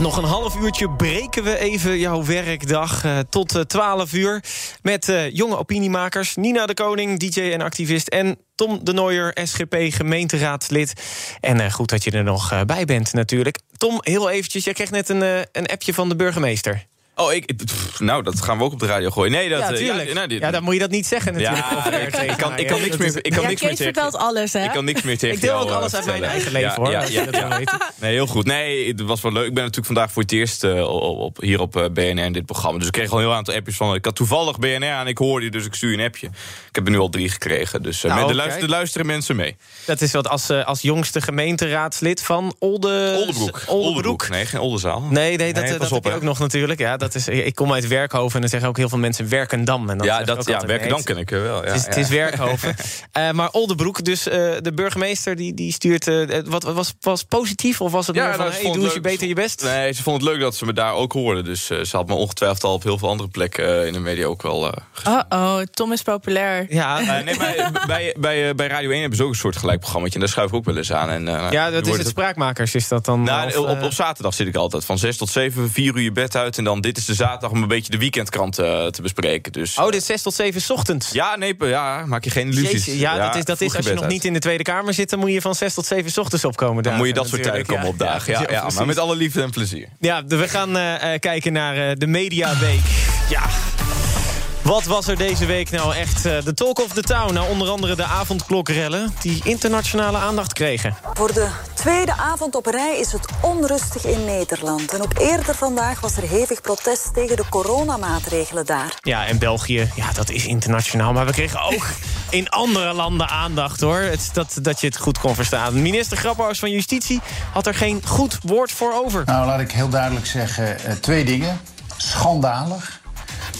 Nog een half uurtje breken we even jouw werkdag uh, tot uh, 12 uur... met uh, jonge opiniemakers Nina de Koning, DJ en activist... en Tom de Nooier, SGP gemeenteraadslid. En goed dat je er nog bij bent natuurlijk. Tom, heel eventjes, jij kreeg net een, een appje van de burgemeester. Oh, ik, pff, nou, dat gaan we ook op de radio gooien. Nee, dat, ja, tuurlijk. Ja, nou, dit, ja, dan moet je dat niet zeggen natuurlijk. Ja, *laughs* ik, kan, ik kan niks meer, ik kan ja, niks Kees meer tegen. vertelt alles, hè? Ik kan niks meer tegen Ik deel ook alles uh, uit mijn eigen leven, ja, hoor. Ja. Nee, heel goed. Nee, het was wel leuk. Ik ben natuurlijk vandaag voor het eerst uh, op, op, hier op uh, BNR in dit programma. Dus ik kreeg al een heel aantal appjes van... Ik had toevallig BNR aan, ik hoorde je, dus ik stuur je een appje. Ik heb er nu al drie gekregen. Dus uh, Nou, met de kijk. luisteren, luisteren mensen mee. Dat is wat als, uh, als jongste gemeenteraadslid van Olde... Oldebroek. Oldebroek. Nee, geen Oldenzaal. Nee, nee, dat, Nee, dat heb je ook nog natuurlijk. Ja, dat is, ik kom uit Werkhoven en dan zeggen ook heel veel mensen Werkendam. En dan Ja, dat, ja Werkendam ken ik eh, wel. Ja, Het is, ja. het is Werkhoven. *laughs* Eh, maar Oldebroek, dus eh, de burgemeester, die, die stuurt... eh, wat was, was het positief of was het meer van... nou, hey, doe eens je beter je best? Nee, ze vond het leuk dat ze me daar ook hoorden. Dus eh, ze had me ongetwijfeld al op heel veel andere plekken eh, in de media ook wel... eh, Oh-oh, Tom is populair. Ja, nee, maar *laughs* bij, bij, eh, bij Radio 1 hebben ze ook een soort gelijk programma. En daar schuif ik ook wel eens aan. En, ja, dat is het spraakmakers, is dat dan? Nou, Of, op, op zaterdag zit ik altijd. Van 6 tot 7, 4 uur je bed uit. En dan dit is de zaterdag om een beetje de weekendkrant eh, te bespreken. Dus, Oh, dit is 6 tot 7 's ochtends. Ja, nee, ja, maak je geen illusies. Jeetje, ja, dat is, dat is als je nog uit. niet in de Tweede Kamer zit... dan moet je van 6 tot 7 's ochtends opkomen. Dan moet je dat soort natuurlijk. komen opdagen. Ja, ja, *laughs* maar met alle liefde en plezier. Ja, we gaan eh, eh, kijken naar de Mediaweek. Ja. Wat was er deze week nou echt uh, de talk of the town? Nou, onder andere de avondklokrellen die internationale aandacht kregen. Voor de tweede avond op rij is het onrustig in Nederland. En ook eerder vandaag was er hevig protest tegen de coronamaatregelen daar. Ja, en België, ja, dat is internationaal. Maar we kregen ook *laughs* in andere landen aandacht, hoor. Het, dat, dat je het goed kon verstaan. Minister Grapperhaus van Justitie had er geen goed woord voor over. Nou, laat ik heel duidelijk zeggen, uh, twee dingen. Schandalig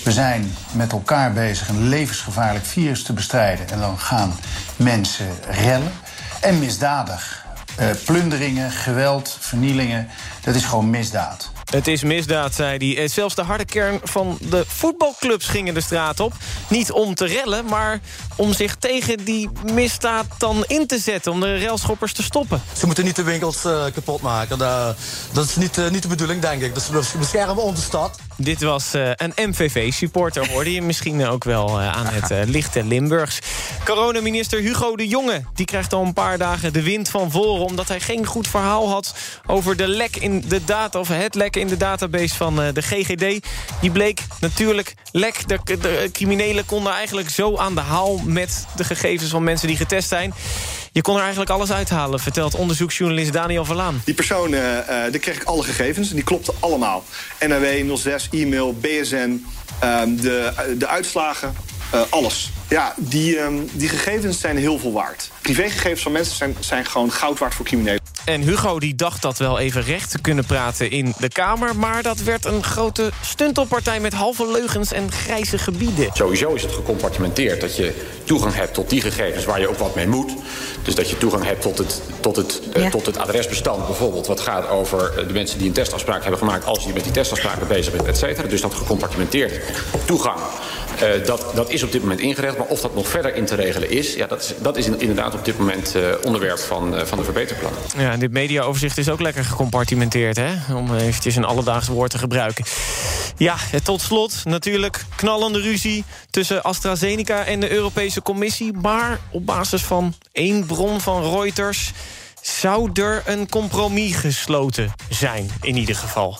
we zijn met elkaar bezig een levensgevaarlijk virus te bestrijden. En dan gaan mensen rellen. En misdadig. Uh, plunderingen, geweld, vernielingen. Dat is gewoon misdaad. Het is misdaad, zei hij. Zelfs de harde kern van de voetbalclubs gingen de straat op. Niet om te rellen, maar om zich tegen die misdaad dan in te zetten. Om de railschoppers te stoppen. Ze moeten niet de winkels uh, kapot maken. Dat, dat is niet, uh, niet de bedoeling, denk ik. Dus we beschermen onze stad. Dit was uh, een MVV-supporter, hoorde je misschien ook wel aan het lichte Limburgs. Coronaminister Hugo de Jonge die krijgt al een paar dagen de wind van voren... omdat hij geen goed verhaal had over de lek in de data... of het lek in de database van de GGD. Die bleek natuurlijk lek. De criminelen konden eigenlijk zo aan de haal met de gegevens van mensen die getest zijn. Je kon er eigenlijk alles uithalen, vertelt onderzoeksjournalist Daniel Verlaan. Die personen, uh, daar kreeg ik alle gegevens en die klopten allemaal. NRW, 06, e-mail, BSN, uh, de, de uitslagen, uh, alles. Ja, die, um, die gegevens zijn heel veel waard. Privégegevens van mensen zijn, zijn gewoon goud waard voor criminelen. En Hugo die dacht dat wel even recht te kunnen praten in de Kamer... maar dat werd een grote stuntelpartij met halve leugens en grijze gebieden. Sowieso is het gecompartimenteerd dat je toegang hebt tot die gegevens... waar je ook wat mee moet. Dus dat je toegang hebt tot het, tot het, ja. uh, tot het adresbestand bijvoorbeeld... wat gaat over de mensen die een testafspraak hebben gemaakt... als je met die testafspraken bezig bent, et cetera. Dus dat gecompartimenteerd toegang... Uh, dat, dat is op dit moment ingeregeld. Maar of dat nog verder in te regelen is... Ja, dat is, dat is inderdaad op dit moment uh, onderwerp van, uh, van de verbeterplannen. Ja, dit mediaoverzicht is ook lekker gecompartimenteerd, hè? Om eventjes een alledaags woord te gebruiken. Ja, tot slot natuurlijk knallende ruzie... tussen AstraZeneca en de Europese Commissie. Maar op basis van één bron van Reuters... zou er een compromis gesloten zijn, in ieder geval.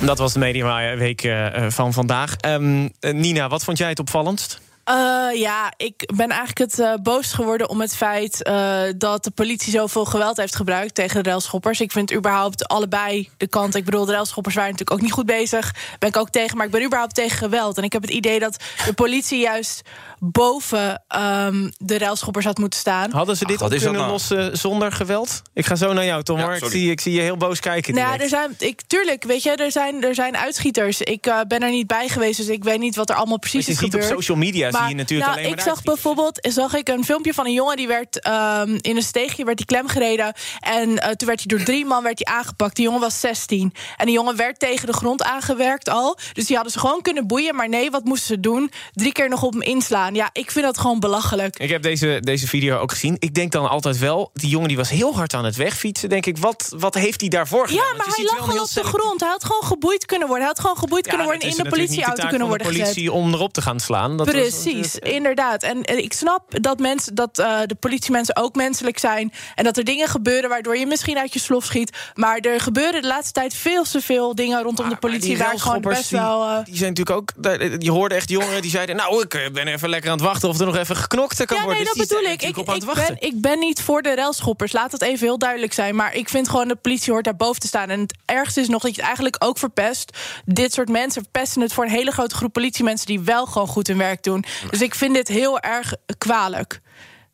Dat was de Mediaweek uh, van vandaag. Um, uh, Nina, wat vond jij het opvallendst? Uh, ja, ik ben eigenlijk het uh, boos geworden om het feit uh, dat de politie zoveel geweld heeft gebruikt tegen de railschoppers. Ik vind überhaupt allebei de kant. Ik bedoel, de railschoppers waren natuurlijk ook niet goed bezig. Ben ik ook tegen, maar ik ben überhaupt tegen geweld. En ik heb het idee dat de politie juist boven um, de railschoppers had moeten staan. Hadden ze dit Ach, ook kunnen nou? lossen zonder geweld? Ik ga zo naar jou, Tom. Ja, ik, zie, ik zie je heel boos kijken. Nou, er zijn, ik, tuurlijk, weet je, er zijn, er zijn uitschieters. Ik uh, ben er niet bij geweest, dus ik weet niet wat er allemaal precies is gebeurd. op social media maar, zie je natuurlijk nou, alleen maar Ik zag bijvoorbeeld zag ik een filmpje van een jongen die werd um, in een steegje werd die klem gereden. En uh, toen werd hij door drie man werd hij aangepakt. Die jongen was 16. En die jongen werd tegen de grond aangewerkt al. Dus die hadden ze gewoon kunnen boeien. Maar nee, wat moesten ze doen? Drie keer nog op hem inslaan. Ja, ik vind dat gewoon belachelijk. Ik heb deze, deze video ook gezien. Ik denk dan altijd wel, die jongen die was heel hard aan het wegfietsen. Denk ik, wat, wat heeft hij daarvoor gedaan? Ja, maar hij lag gewoon op de grond. Hij had gewoon geboeid kunnen worden. Hij had gewoon geboeid ja, kunnen worden in de politieauto kunnen worden gezet. de politie om erop te gaan slaan. Dat Precies, was, uh, inderdaad. En ik snap dat, mensen, dat uh, de politiemensen ook menselijk zijn. En dat er dingen gebeuren waardoor je misschien uit je slof schiet. Maar er gebeuren de laatste tijd veel te veel dingen rondom maar, de politie. Waar gewoon best die, wel. Uh... Die zijn natuurlijk ook. Je hoorde echt jongeren die zeiden. Nou, ik ben even lekker aan het wachten of er nog even geknokt kan ja, worden. Nee, dat bedoel ik. Ik, ik, ben, ik ben niet voor de railschoppers. Laat het even heel duidelijk zijn. Maar ik vind gewoon de politie hoort daar boven te staan. En het ergste is nog dat je het eigenlijk ook verpest. Dit soort mensen verpesten het voor een hele grote groep politiemensen die wel gewoon goed hun werk doen. Dus ik vind dit heel erg kwalijk.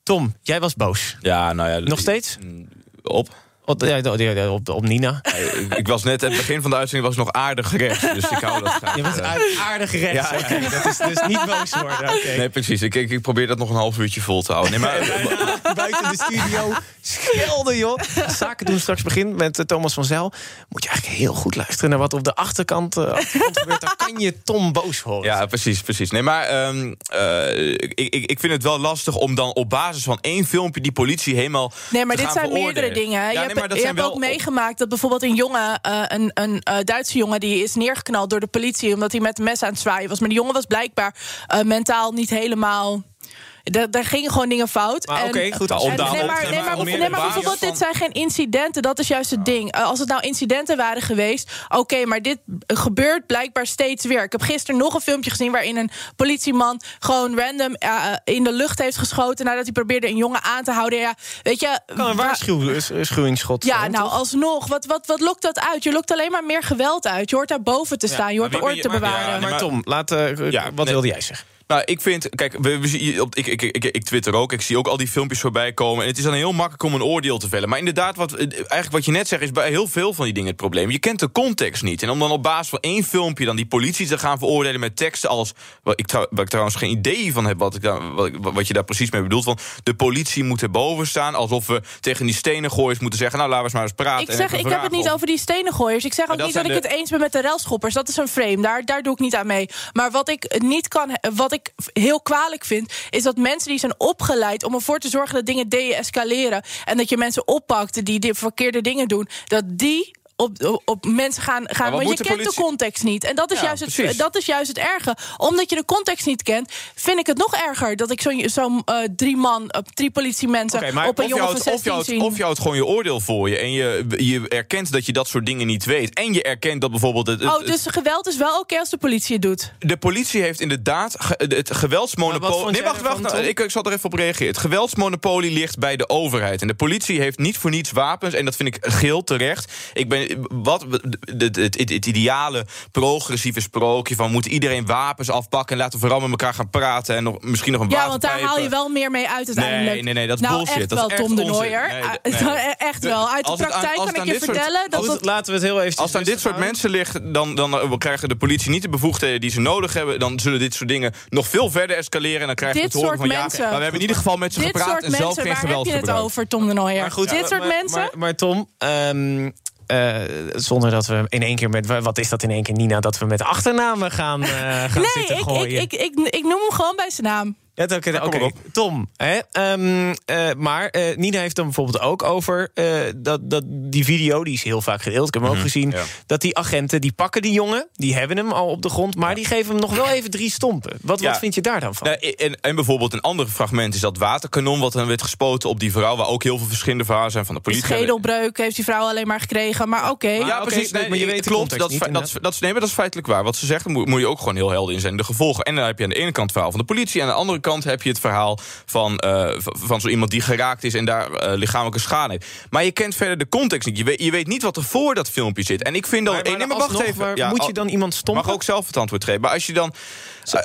Tom, jij was boos. Ja, nou ja. Nog steeds? Op. Op, ja, op, op Nina. ik, ik, was net, het begin van de uitzending was nog aardig rechts. Dus ik hou dat graag. Je was aardig rechts. Ja, okay. dat is dus niet boos worden. Okay. Nee, precies. Ik, ik, probeer dat nog een half uurtje vol te houden. Nee, maar, *laughs* buiten de studio schelden, joh. Zaken doen straks begint met uh, Thomas van Zel. Moet je eigenlijk heel goed luisteren naar wat op de achterkant, uh, achterkant *laughs* gebeurt. Dan kan je Tom boos horen. Ja, precies. precies. Nee, maar um, uh, ik, ik, ik vind het wel lastig om dan op basis van één filmpje die politie helemaal. Nee, maar dit zijn meerdere dingen. Nee, hebt, je hebt ook meegemaakt dat bijvoorbeeld een jongen, uh, een, een uh, Duitse jongen, die is neergeknald door de politie omdat hij met een mes aan het zwaaien was. Maar die jongen was blijkbaar uh, mentaal niet helemaal Da- daar gingen gewoon dingen fout. Maar oké, goed, en- nee, maar, nee, maar nee, maar bijvoorbeeld, dit zijn geen incidenten. Dat is juist het ding. Eh, Als het nou incidenten waren geweest, oké, maar dit gebeurt blijkbaar steeds weer. Ik heb gisteren nog een filmpje gezien waarin een politieman gewoon random eh, in de lucht heeft geschoten nadat hij probeerde een jongen aan te houden. Ja, weet je, Kan een wa- waarschuwingsschot ja, zijn, nou toch? alsnog, wat, wat, wat lokt dat uit? Je lokt alleen maar meer geweld uit. Je hoort daar boven te staan, je hoort de orde te bewaren. maar Tom, laat, eh, wat wilde jij zeggen? Nou, ik vind, kijk, we, op, ik, ik, ik, ik twitter ook, ik zie ook al die filmpjes voorbij komen. En het is dan heel makkelijk om een oordeel te vellen. Maar inderdaad, wat, eh, eigenlijk wat je net zegt, is bij heel veel van die dingen het probleem. Je kent de context niet. En om dan op basis van één filmpje dan die politie te gaan veroordelen met teksten als. Wat ik, trouw- ik trouwens geen idee van heb wat, ik daar, wat, je daar precies mee bedoelt. Van de politie moet erboven staan. Alsof we tegen die stenen gooiers moeten zeggen. Nou, laten we eens maar eens praten. Ik zeg, ik heb het niet over die stenengooiers. Ik zeg ook dat niet dat ik het eens ben met de relschoppers. Dat is een frame. Daar, daar doe ik niet aan mee. Maar wat ik niet kan, wat ik heel kwalijk vind, is dat mensen die zijn opgeleid om ervoor te zorgen dat dingen de-escaleren en dat je mensen oppakt die de verkeerde dingen doen, dat die. Op, op, op mensen gaan, gaan want je kent de context niet. En dat is, Ja, juist het, precies. dat is juist het erge. Omdat je de context niet kent, vind ik het nog erger dat ik zo'n zo'n eh, drie man, eh, drie politiemensen maar op een of je jongen houdt- van of je 16 houdt- zien. Of je houdt gewoon je oordeel voor je. En je, je erkent dat je dat soort dingen niet weet. En je erkent dat bijvoorbeeld. Het, het- Oh, dus geweld is wel oké als de politie het doet. de politie heeft inderdaad ge- het Maar geweldsmonopolie. Nee, wacht, wacht. Ik, ik zal er even op reageren. Het geweldsmonopolie ligt bij de overheid. En de politie heeft niet voor niets wapens. En dat vind ik geheel terecht. Ik ben, wat, het, het, het, het ideale progressieve sprookje van moet iedereen wapens afpakken en laten we vooral met elkaar gaan praten en nog, misschien nog een Ja, want daar haal je eh, wel meer mee uit uiteindelijk. Nee, nee, nee, dat is nou, bullshit. echt Dat is wel, echt Tom de. Nooier. Nee, Ah, nee. *laughs* echt wel. Uit de Als het aan- praktijk als kan het ik aan je soort- vertellen... dat het- Laten we het heel even. Als het aan dit soort mensen ligt, dan, dan eh, krijgen de politie niet de bevoegdheden die ze nodig hebben. Dan zullen dit soort dingen nog veel verder escaleren. En dan krijgen we te horen soort van mensen... ja, maar we hebben in ieder geval met ze dit gepraat en zelf mensen, geen waar geweld heb je het gebruikt. over, Tom de Nooier? Maar goed, dit ja, soort mensen... Maar, maar Tom, eh, zonder dat we in één keer met. Wat is dat in één keer, Nina? Dat we met achternamen gaan, eh, gaan nee, zitten ik, ik, gooien. ik, ik, ik noem hem gewoon bij zijn naam. Ja, oké, oké. Tom. Hè? Ehm, eh, maar eh, Nina heeft dan bijvoorbeeld ook over eh, dat, dat die video, die is heel vaak gedeeld, ik heb hem ook gezien, ja. dat die agenten, die pakken die jongen, die hebben hem al op de grond, maar die geven hem nog wel even drie stompen. Wat, Ja. wat vind je daar dan van? Nou, en, en bijvoorbeeld een ander fragment is dat waterkanon... wat dan werd gespoten op die vrouw... waar ook heel veel verschillende verhalen zijn van de politie. Schedelbreuk heeft die vrouw alleen maar gekregen, maar oké. Ja, precies. Nee, maar je weet klopt. Dat, dat, is- dat, is, nee, maar dat is feitelijk waar. Wat ze zegt, moet, moet je ook gewoon heel helder in zijn. De gevolgen. En dan heb je aan de ene kant het verhaal van de politie. En aan de andere kant heb je het verhaal van, eh, v- van zo iemand die geraakt is en daar eh, lichamelijke schade heeft. Maar je kent verder de context niet. Je weet, je weet niet wat er voor dat filmpje zit. En ik vind dan. Maar- maar eh, nee, maar wacht alsnog, even. maar moet je dan iemand stompen? Mag ook zelf het antwoord geven. Maar als je dan.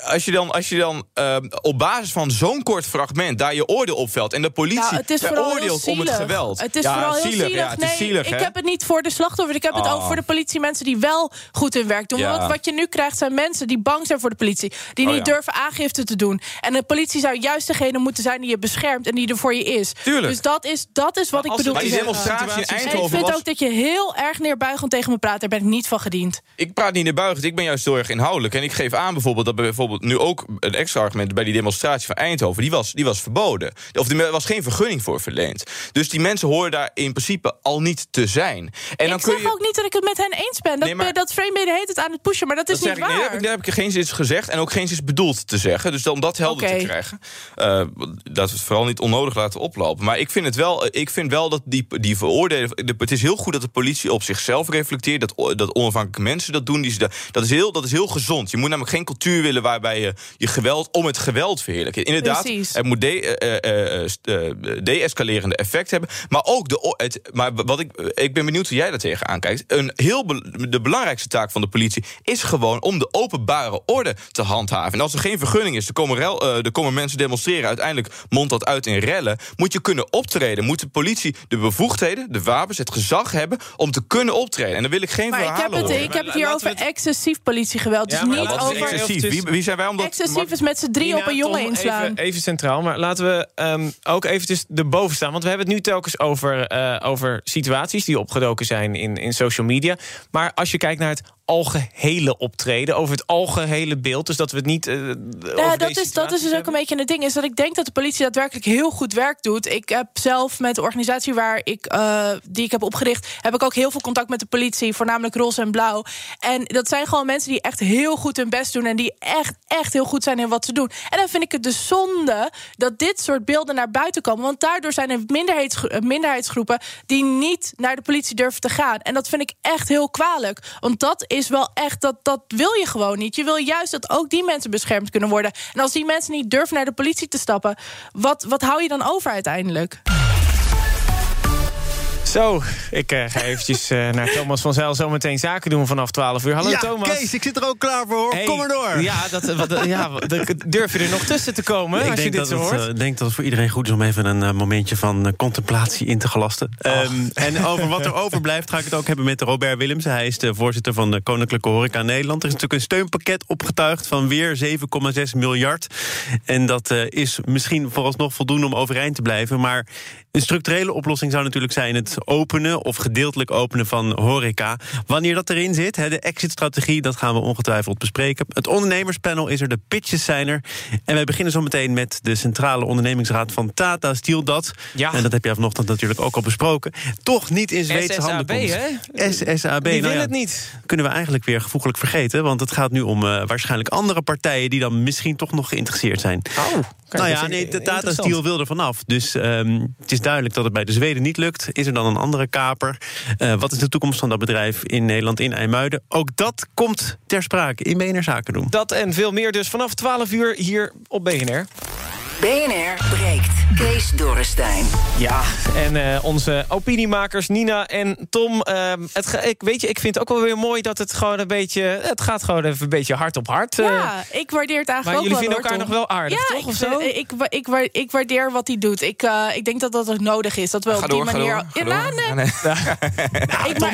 Als je dan, als je dan eh, op basis van zo'n kort fragment daar je oordeel op velt en de politie Nou, veroordeelt om het geweld. Het is Ja, vooral heel zielig. Ja, het nee, is zielig, ik hè? heb het niet voor de slachtoffers. Ik heb het Oh. ook voor de politiemensen die wel goed hun werk doen. Ja. Want wat je nu krijgt zijn mensen die bang zijn voor de politie. Die Oh, niet ja. durven aangifte te doen. En de politie zou juist degene moeten zijn die je beschermt en die er voor je is. Tuurlijk. Dus dat is, dat is wat ik bedoel. maar die te zeggen. demonstratie in En Eindhoven Ik vind was- ook dat je heel erg neerbuigend tegen me praat. Daar ben ik niet van gediend. Ik praat niet naar buiten, ik ben juist heel erg inhoudelijk. En ik geef aan bijvoorbeeld dat bijvoorbeeld nu ook een extra argument bij die demonstratie van Eindhoven, die was, die was verboden. Of er was geen vergunning voor verleend. Dus die mensen horen daar in principe al niet te zijn. En dan ik kun zeg je. ook niet dat ik het met hen eens ben. Dat, Nee, maar- dat frame heet het aan het pushen, maar dat is Dat zeg niet ik, nee, waar. daar heb, ik, daar heb ik geen zin gezegd en ook geen zin bedoeld te zeggen. Dus om dat helder te krijgen, eh, dat we het vooral niet onnodig laten oplopen. Maar ik vind, het wel, ik vind wel dat die, die veroordelen. de- Het is heel goed dat de politie op zichzelf reflecteert. Dat, dat onafhankelijke mensen dat doen. Die, dat, is heel, dat is heel gezond. Je moet namelijk geen cultuur willen waarbij je je geweld om het geweld verheerlijkt. Inderdaad, Precies. het moet de- eh, eh, de-escalerende effect hebben. Maar ook de. Het, maar wat ik, ik ben benieuwd hoe jij daar tegenaan kijkt. Een heel be- de belangrijkste taak van de politie is gewoon om de openbare orde te handhaven. En als er geen vergunning is, er komen, rel, er komen mensen demonstreren. Uiteindelijk mondt dat uit in rellen. Moet je kunnen optreden. Moet de politie de bevoegdheden, de wapens, het gezag hebben om te kunnen optreden. En dan wil ik geen Maar ik verhalen heb het, horen. ik heb het hier over excessief politiegeweld. Dus Ja, maar niet over. Excessief. Wie, wie zijn wij om dat... Excessief is met z'n drie op een jongen inslaan. Even, even centraal, maar laten we ehm, ook eventjes erboven staan. Want we hebben het nu telkens over, eh, over situaties die opgedoken zijn in, in social media. Maar als je kijkt naar het algehele optreden, over het algehele beeld. Dus dat we het niet. Uh, ja, dat is, dat is dus ook een beetje het ding. Is dat ik denk dat de politie daadwerkelijk heel goed werk doet. Ik heb zelf met de organisatie waar ik, uh, die ik heb opgericht, heb ik ook heel veel contact met de politie, voornamelijk roze en blauw. En dat zijn gewoon mensen die echt heel goed hun best doen en die echt, echt heel goed zijn in wat ze doen. En dan vind ik het dus zonde dat dit soort beelden naar buiten komen. Want daardoor zijn er minderheids, minderheidsgroepen die niet naar de politie durven te gaan. En dat vind ik echt heel kwalijk. Want dat is wel echt, dat, dat wil je gewoon niet. Je wil juist dat ook die mensen beschermd kunnen worden. En als die mensen niet durven naar de politie te stappen, wat, wat hou je dan over uiteindelijk? Zo, ik uh, ga eventjes uh, naar Thomas van Zijl zometeen zaken doen vanaf 12 uur. Hallo ja, Thomas. Kees, ik zit er ook klaar voor hoor. Hey, Kom maar door. Ja, dat, wat, ja, durf je er nog tussen te komen ik als je dit zo hoort? Ik uh, denk dat het voor iedereen goed is om even een momentje van contemplatie in te gelasten. Um, en over wat er overblijft ga ik het ook hebben met Robert Willems. Hij is de voorzitter van de Koninklijke Horeca Nederland. Er is natuurlijk een steunpakket opgetuigd van weer 7,6 miljard. En dat is misschien vooralsnog voldoende om overeind te blijven. Maar een structurele oplossing zou natuurlijk zijn het openen of gedeeltelijk openen van horeca. Wanneer dat erin zit, de exit-strategie, dat gaan we ongetwijfeld bespreken. Het ondernemerspanel is er, de pitches zijn er. En wij beginnen zo meteen met de Centrale Ondernemingsraad van Tata Steel. Dat, ja. en dat heb je vanochtend natuurlijk ook al besproken, toch niet in Zweedse handen komt. Hè? SSAB, Die nou ja, het niet. Kunnen we eigenlijk weer gevoeglijk vergeten, want het gaat nu om uh, waarschijnlijk andere partijen die dan misschien toch nog geïnteresseerd zijn. Oh, nou ja, nee, de Tata Steel wil er vanaf. Dus um, het is duidelijk dat het bij de Zweden niet lukt. Is er dan een andere kaper? Uh, wat is de toekomst van dat bedrijf in Nederland, in IJmuiden? Ook dat komt ter sprake in BNR Zaken doen. Dat en veel meer dus vanaf 12 uur hier op BNR. BNR breekt. Kees Dorrestein. Ja, en uh, onze opiniemakers Nina en Tom. Uh, het, ik, weet je, ik vind het ook wel weer mooi dat het gewoon een beetje... Het gaat gewoon even een beetje hard op hard. Uh, ja, ik waardeer het eigenlijk maar ook jullie vinden elkaar nog wel aardig, ja, toch? Of ik, zo? Ik, ik, ik, ik waardeer wat hij doet. Ik, uh, ik denk dat dat ook nodig is. Dat we op door, die manier... Ga door, ja, ga door. nee. nee. ik, maar,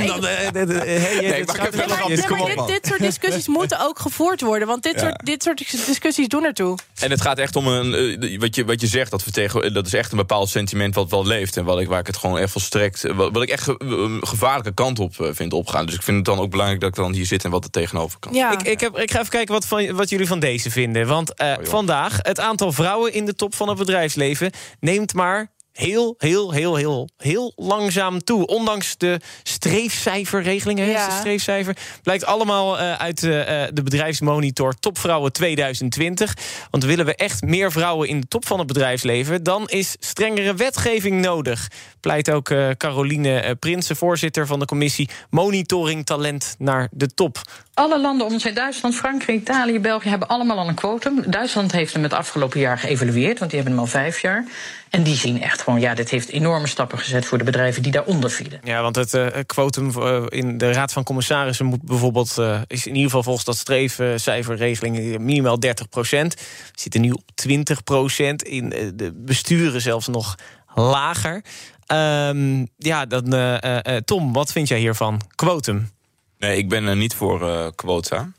dit, soort discussies moeten ook gevoerd worden. Want dit, soort, dit soort discussies doen ertoe. En het gaat echt om een. Eh, wat, je, wat je zegt, dat, we tegen, dat is echt een bepaald sentiment wat wel leeft. En wat ik, waar ik het gewoon echt volstrekt. Wat, wat ik echt ge- een gevaarlijke kant op eh, vind opgaan. Dus ik vind het dan ook belangrijk dat ik dan hier zit en wat er tegenover kan. Ja. Ik, ik, heb, ik ga even kijken wat, van, wat jullie van deze vinden. Want eh, vandaag, het aantal vrouwen in de top van het bedrijfsleven... neemt maar heel, heel, heel, heel, heel langzaam toe. Ondanks de streefcijferregeling, hè, Ja. streefcijfer... blijkt allemaal eh, uit eh, eh, de bedrijfsmonitor Topvrouwen 2020. Want willen we echt meer vrouwen in de top van het bedrijfsleven... dan is strengere wetgeving nodig. Pleit ook eh, Caroline Prinsen, voorzitter van de commissie... Monitoring Talent naar de top. Alle landen om ons heen, Duitsland, Frankrijk, Italië, België, hebben allemaal al een quotum. Duitsland heeft hem het afgelopen jaar geëvalueerd, want die hebben hem al vijf jaar. En die zien echt gewoon, ja, dit heeft enorme stappen gezet voor de bedrijven die daaronder vielen. Ja, want het eh, quotum eh, in de Raad van Commissarissen moet bijvoorbeeld, eh, is in ieder geval volgens dat streefcijferregeling minimaal 30 procent. We zitten nu op 20 procent. In de besturen zelfs nog lager. Ehm, ja, dan, eh, eh, eh, Tom, wat vind jij hiervan? Quotum. Nee, ik ben er niet voor eh, quota.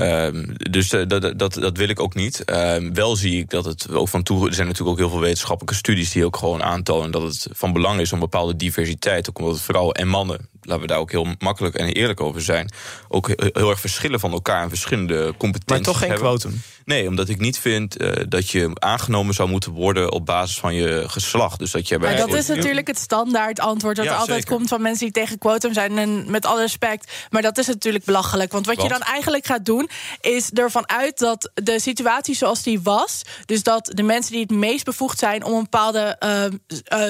Ehm, dus eh, dat, dat, dat wil ik ook niet. Ehm, wel zie ik dat het ook van toe. Er zijn natuurlijk ook heel veel wetenschappelijke studies die ook gewoon aantonen dat het van belang is om bepaalde diversiteit, ook omdat vrouwen en mannen, laten we daar ook heel makkelijk en eerlijk over zijn, ook he- heel erg verschillen van elkaar en verschillende competenties. Maar toch geen hebben. quotum. Nee, omdat ik niet vind eh, dat je aangenomen zou moeten worden op basis van je geslacht. Dus dat je bij Maar dat is natuurlijk het standaard antwoord dat Ja, altijd zeker. komt van mensen die tegen quotum zijn. En met alle respect. Maar dat is natuurlijk belachelijk. Want wat je dan eigenlijk gaat doen, is ervan uit dat de situatie zoals die was. Dus dat de mensen die het meest bevoegd zijn om een bepaalde eh, eh,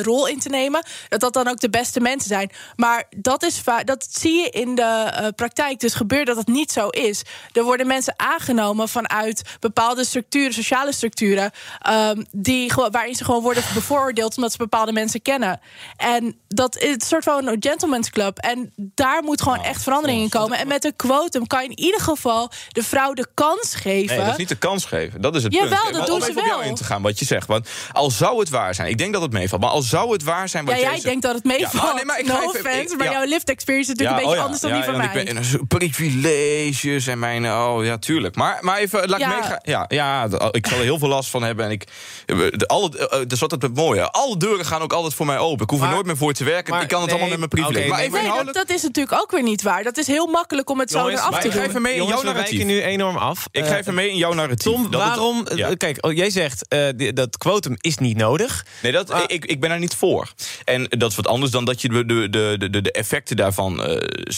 rol in te nemen, dat dat dan ook de beste mensen zijn. Maar dat, is dat zie je in de eh, praktijk. Dus gebeurt dat het niet zo is. Er worden mensen aangenomen vanuit bepaalde structuren, sociale structuren, ehm, die, gewoon- waarin ze gewoon worden bevooroordeeld omdat ze bepaalde mensen kennen. En dat is een soort van een gentleman's club. En daar moet gewoon echt verandering in komen. En met een quotum kan je in ieder geval de vrouw de kans geven. Nee, dat is niet de kans geven. Dat is het Jawel, punt. dat Maar doen om ze even op jou wel. in te gaan, wat je zegt. Want al zou het waar zijn, ik denk dat het meevalt. Maar al zou het waar zijn wat Ja, jij zegt- denkt dat het meevalt. Ja, maar nee, maar ik no even- offense, ik- maar ja. jouw lift experience is natuurlijk Ja, een beetje oh ja, anders dan ja, die van mij. Ik ben privileges en mijn... Oh, ja, tuurlijk. Maar, maar even, laat ik meegaan. Ja, ja, ik zal er heel veel last van hebben. En ik, de, alle, eh, dat is altijd het mooie. Alle deuren gaan ook altijd voor mij open. Ik hoef er nooit meer voor te werken. maar ik kan het nee, allemaal met mijn privilege. maar nee, even Nee, dat, dat is natuurlijk ook weer niet waar. Dat is heel makkelijk om het zo eraf maar te ik doen. ga even mee in jouw. Wijken nu enorm af. Ik Eh, ga even mee in jouw narratief. Tom, Dat het- waarom... Ja. eh, Kijk, oh, jij zegt eh, dat quotum is niet nodig. Nee, dat, ik, ik ben daar niet voor. En dat is wat anders dan dat je de, de, de, de, de effecten daarvan eh,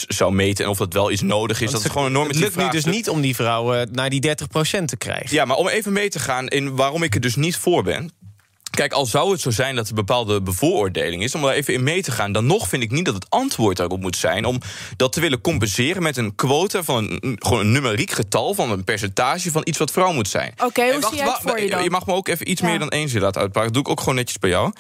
zou meten... en of dat wel iets nodig is. Want dat is het- gewoon een Het normatief lukt nu dus niet om die vrouwen naar die 30% te krijgen. Ja, maar om even mee te gaan in waarom ik er dus niet voor ben. Kijk, al zou het zo zijn dat er bepaalde bevooroordeling is, om daar even in mee te gaan, dan nog vind ik niet dat het antwoord daarop moet zijn om dat te willen compenseren met een quota van een, gewoon een numeriek getal van een percentage van iets wat vrouw moet zijn. Oké, hoe zie jij het voor je dan? Je mag me ook even iets Ja. meer dan één zin laten uitpakken. Dat doe ik ook gewoon netjes bij jou.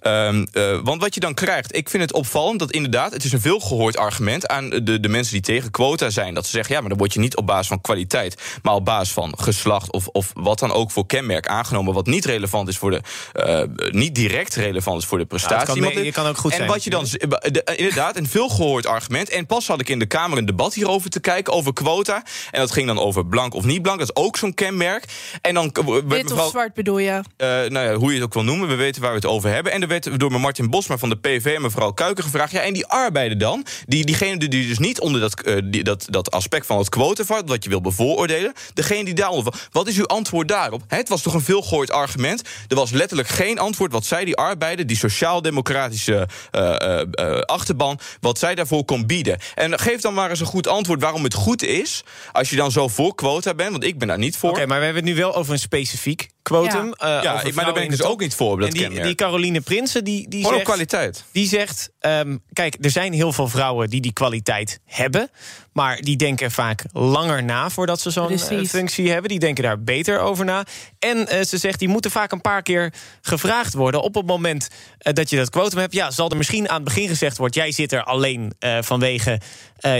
Ehm, eh, want wat je dan krijgt, ik vind het opvallend dat inderdaad, het is een veel gehoord argument aan de, de mensen die tegen quota zijn. Dat ze zeggen, ja, maar dan word je niet op basis van kwaliteit, maar op basis van geslacht of, of wat dan ook voor kenmerk aangenomen, wat niet relevant is voor de, eh, niet direct relevant is voor de prestatie. kan Want mee- je kan ook goed en zijn, wat je dan, de- inderdaad, een veel gehoord argument. En pas had ik in de Kamer een debat hierover te kijken, over quota. En dat ging dan over blank of niet blank. Dat is ook zo'n kenmerk. En dan Wit mevrouw- of zwart bedoel je? eh, nou ja, hoe je het ook wil noemen, we weten waar we het over hebben. En er werd door Martin Bosma van de PV en mevrouw Kuiken gevraagd... ja, en die arbeiden dan, die, diegene die dus niet onder dat, eh, die, dat, dat aspect van het quota valt... wat je wil bevooroordelen, degene die daaronder valt. Wat is uw antwoord daarop? Het was toch een veelgehoord argument? Er was letterlijk geen antwoord wat zij die arbeiden... die sociaal-democratische eh, eh, achterban, wat zij daarvoor kon bieden. En geef dan maar eens een goed antwoord waarom het goed is... als je dan zo voor quota bent, want ik ben daar niet voor. Oké, maar we hebben het nu wel over een specifiek quotum. Ja. eh, Ja, over ik- maar daar ben ik dus ook niet voor, op dat en die, die Caroline Prinsen, die, die zegt... kwaliteit. Die zegt, ehm, kijk, er zijn heel veel vrouwen die die kwaliteit hebben... maar die denken vaak langer na voordat ze zo'n eh, functie hebben. Die denken daar beter over na. En eh, ze zegt, die moeten vaak een paar keer gevraagd worden... op het moment eh, dat je dat quotum hebt. Ja, zal er misschien aan het begin gezegd worden... jij zit er alleen vanwege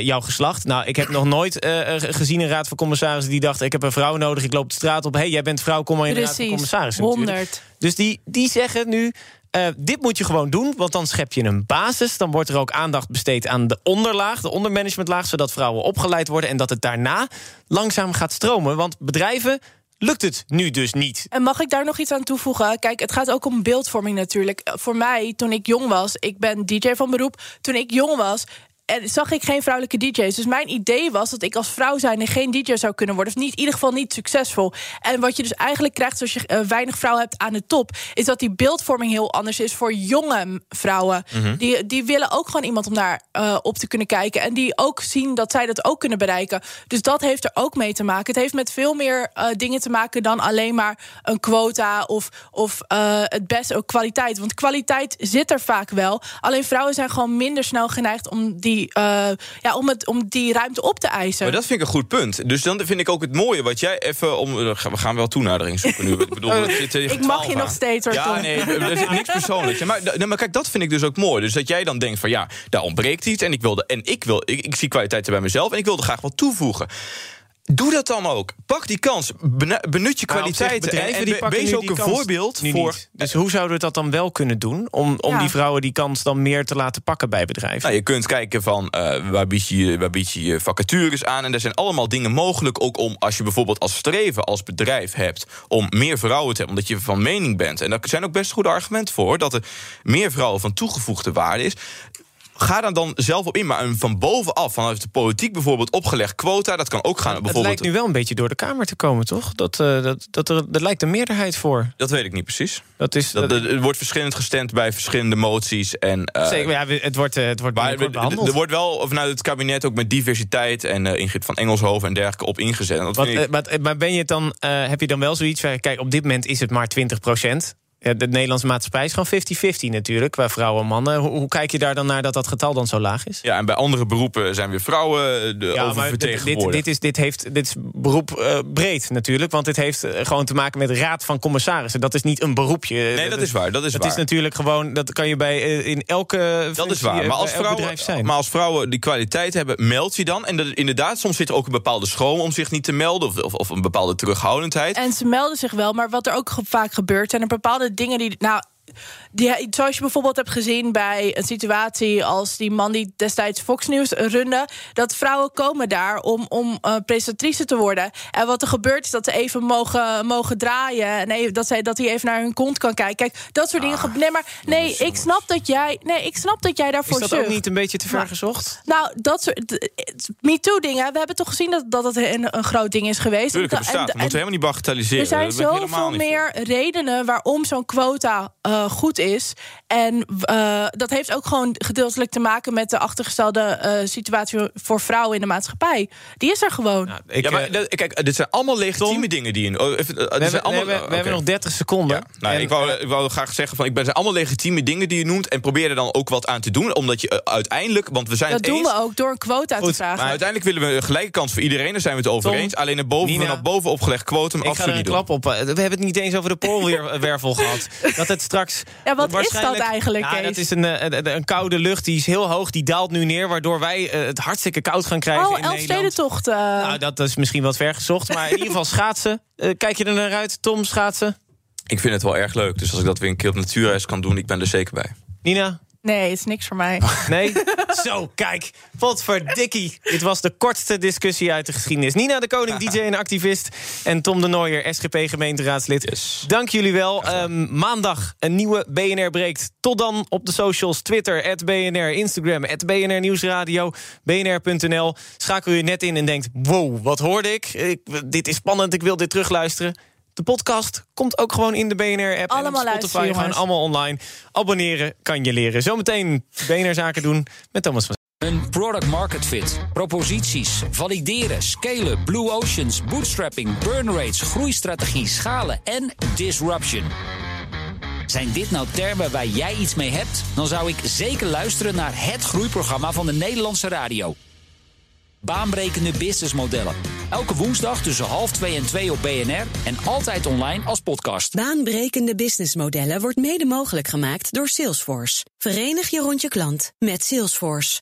jouw geslacht. Nou, ik heb nog nooit gezien een raad van commissarissen... die dacht, ik heb een vrouw nodig, ik loop de straat op... hé, hey, jij bent vrouw, kom maar in de raad van commissarissen. natuurlijk. 100. Dus die, die zeggen nu. Eh, dit moet je gewoon doen, want dan schep je een basis. Dan wordt er ook aandacht besteed aan de onderlaag, de ondermanagementlaag, zodat vrouwen opgeleid worden en dat het daarna langzaam gaat stromen. Want bedrijven lukt het nu dus niet. En mag ik daar nog iets aan toevoegen? Kijk, het gaat ook om beeldvorming natuurlijk. Eh, Voor mij, toen ik jong was, ik ben DJ van beroep. Toen ik jong was. En zag ik geen vrouwelijke DJ's. Dus mijn idee was dat ik als vrouw zijnde geen DJ zou kunnen worden. Of niet, in ieder geval niet succesvol. En wat je dus eigenlijk krijgt als je eh, weinig vrouwen hebt aan de top... is dat die beeldvorming heel anders is voor jonge vrouwen. Mhm. Die, die willen ook gewoon iemand om daar eh, op te kunnen kijken. En die ook zien dat zij dat ook kunnen bereiken. Dus dat heeft er ook mee te maken. Het heeft met veel meer eh, dingen te maken dan alleen maar een quota of, of het beste ook kwaliteit. Want kwaliteit zit er vaak wel. Alleen vrouwen zijn gewoon minder snel geneigd om die, eh, ja, om het, om die ruimte op te eisen. Maar dat vind ik een goed punt. Dus dan vind ik ook het mooie wat jij even om. We gaan wel toenadering zoeken nu. Ik bedoel, *laughs* tegen Ik mag 12 je nog steeds, hoor, Ja, nee, er niks persoonlijks. Maar, nee, maar kijk, dat vind ik dus ook mooi. Dus dat jij dan denkt van ja, daar ontbreekt iets en ik wilde en ik wil, ik, ik zie kwaliteiten bij mezelf en ik wilde graag wat toevoegen. Doe dat dan ook. Pak die kans. Benu- Benut je kwaliteiten. En, wees ook een voorbeeld nu voor. niet. Dus hoe zouden we dat dan wel kunnen doen? Om, om Ja. die vrouwen die kans dan meer te laten pakken bij bedrijven? Nou, je kunt kijken van eh, waar, bied je, waar bied je je vacatures aan. En er zijn allemaal dingen mogelijk. Ook om als je bijvoorbeeld als streven als bedrijf hebt. om meer vrouwen te hebben, omdat je van mening bent. En daar zijn ook best goede argumenten voor. Dat er meer vrouwen van toegevoegde waarde is. Ga dan dan zelf op in. Maar een van bovenaf, vanuit de politiek bijvoorbeeld opgelegd quota. dat kan ook gaan het bijvoorbeeld. lijkt nu wel een beetje door de Kamer te komen, toch? Dat, eh, dat, dat er, er lijkt een meerderheid voor. Dat weet ik niet precies. Dat is, Dat, er wordt verschillend gestemd bij verschillende moties. En, eh, Zeker, ja, het wordt, eh, het wordt Maar er- behandeld. er wordt wel vanuit het kabinet ook met diversiteit en eh, Ingrid van Engelshoven en dergelijke op ingezet. En Dat Wat, ik, eh, maar, maar ben je dan, eh, heb je dan wel zoiets van... kijk, op dit moment is het maar 20 Ja, de Nederlandse maatschappij is gewoon 50-50 natuurlijk, qua vrouwen en mannen. Hoe, hoe, kijk je daar dan naar dat dat getal dan zo laag is? Ja, en bij andere beroepen zijn weer vrouwen de ja, oververtegenwoordigd. Dit, dit, is, dit, heeft, dit is beroep uh, breed natuurlijk, want dit heeft uh, gewoon te maken met raad van commissarissen. Dat is niet een beroepje. Nee, dat is waar. Dat is, dat waar. is natuurlijk gewoon, dat kan je bij uh, in elke dat is waar. Maar als, vrouwen, zijn. maar als vrouwen die kwaliteit hebben, meld je dan. En dat, inderdaad, soms zit er ook een bepaalde schroom om zich niet te melden, of, of, of een bepaalde terughoudendheid. En ze melden zich wel, maar wat er ook vaak gebeurt, zijn er bepaalde dingen die. Nou, die, zoals je bijvoorbeeld hebt gezien bij een situatie als die man die destijds Fox News runde, dat vrouwen komen daar om, om uh, presentatrice te worden. En wat er gebeurt is dat ze even mogen, mogen draaien en even, dat, zij, dat hij even naar hun kont kan kijken. Kijk, dat soort dingen. Nee, maar nee, ik snap dat jij, nee, ik snap dat jij daarvoor Is dat ook niet een beetje te ver gezocht? Nou, dat soort MeToo-dingen. We hebben toch gezien dat, dat het een, een groot ding is geweest. Tuurlijk, het bestaat. We moeten helemaal niet bagatelliseren. Er zijn zoveel meer redenen waarom zo'n quota uh, goed is. En uh, dat heeft ook gewoon gedeeltelijk te maken met de achtergestelde uh, situatie voor vrouwen in de maatschappij. Die is er gewoon. Nou, ik, ja, maar kijk, dit zijn allemaal legitieme Tom, dingen die in. Oh, even, we, hebben, allemaal, nee, we, we okay. hebben nog 30 seconden. Ja, nou, en, ik, wou, ik wou graag zeggen van, ik ben zijn allemaal legitieme dingen die je noemt en probeer er dan ook wat aan te doen, omdat je uh, uiteindelijk, want we zijn dat het doen eens, we ook door een quota goed, te vragen. Maar uiteindelijk willen we een gelijke kans voor iedereen. Daar zijn we het over Tom, eens. Alleen een boven, Nina, vanaf boven opgelegd quotum ik absoluut ga er een klap op. We hebben het niet eens over de *laughs* poolwervel gehad. Dat het straks. Ja, wat is dat eigenlijk? Ja, dat is een, een, een, koude lucht die is heel hoog, die daalt nu neer, waardoor wij uh, het hartstikke koud gaan krijgen. Oh, in Nederland. Elfstedentocht. Uh... Nou, dat is misschien wat ver gezocht, maar in ieder geval schaatsen. Uh, kijk je er naar uit, Tom, schaatsen? Ik vind het wel erg leuk. Dus als ik dat weer een keer op natuurreis kan doen, ik ben er zeker bij. Nina? Nee, het is niks voor mij. *laughs* Nee? Zo, kijk. Potverdikkie. Dit was de kortste discussie uit de geschiedenis. Nina de Koning, *laughs* DJ en activist. En Tom de Nooier, SGP-gemeenteraadslid. Yes. Dank jullie wel. Um, maandag een nieuwe BNR breekt. Tot dan op de socials. Twitter, BNR, Instagram, BNR Nieuwsradio, BNR.nl. Schakel je net in en denkt, wow, wat hoorde ik? ik? Dit is spannend, ik wil dit terugluisteren. De podcast komt ook gewoon in de BNR-app. Allemaal en Spotify gewoon allemaal online. Abonneren kan je leren. Zometeen BNR-zaken doen met Thomas van een product market fit, proposities, valideren, scalen, blue oceans, bootstrapping, burn rates, groeistrategie, schalen en disruption. Zijn dit nou termen waar jij iets mee hebt? Dan zou ik zeker luisteren naar het groeiprogramma van de Nederlandse radio. Baanbrekende businessmodellen. Elke woensdag tussen half twee en twee op BNR en altijd online als podcast. Baanbrekende businessmodellen wordt mede mogelijk gemaakt door Salesforce. Verenig je rond je klant met Salesforce.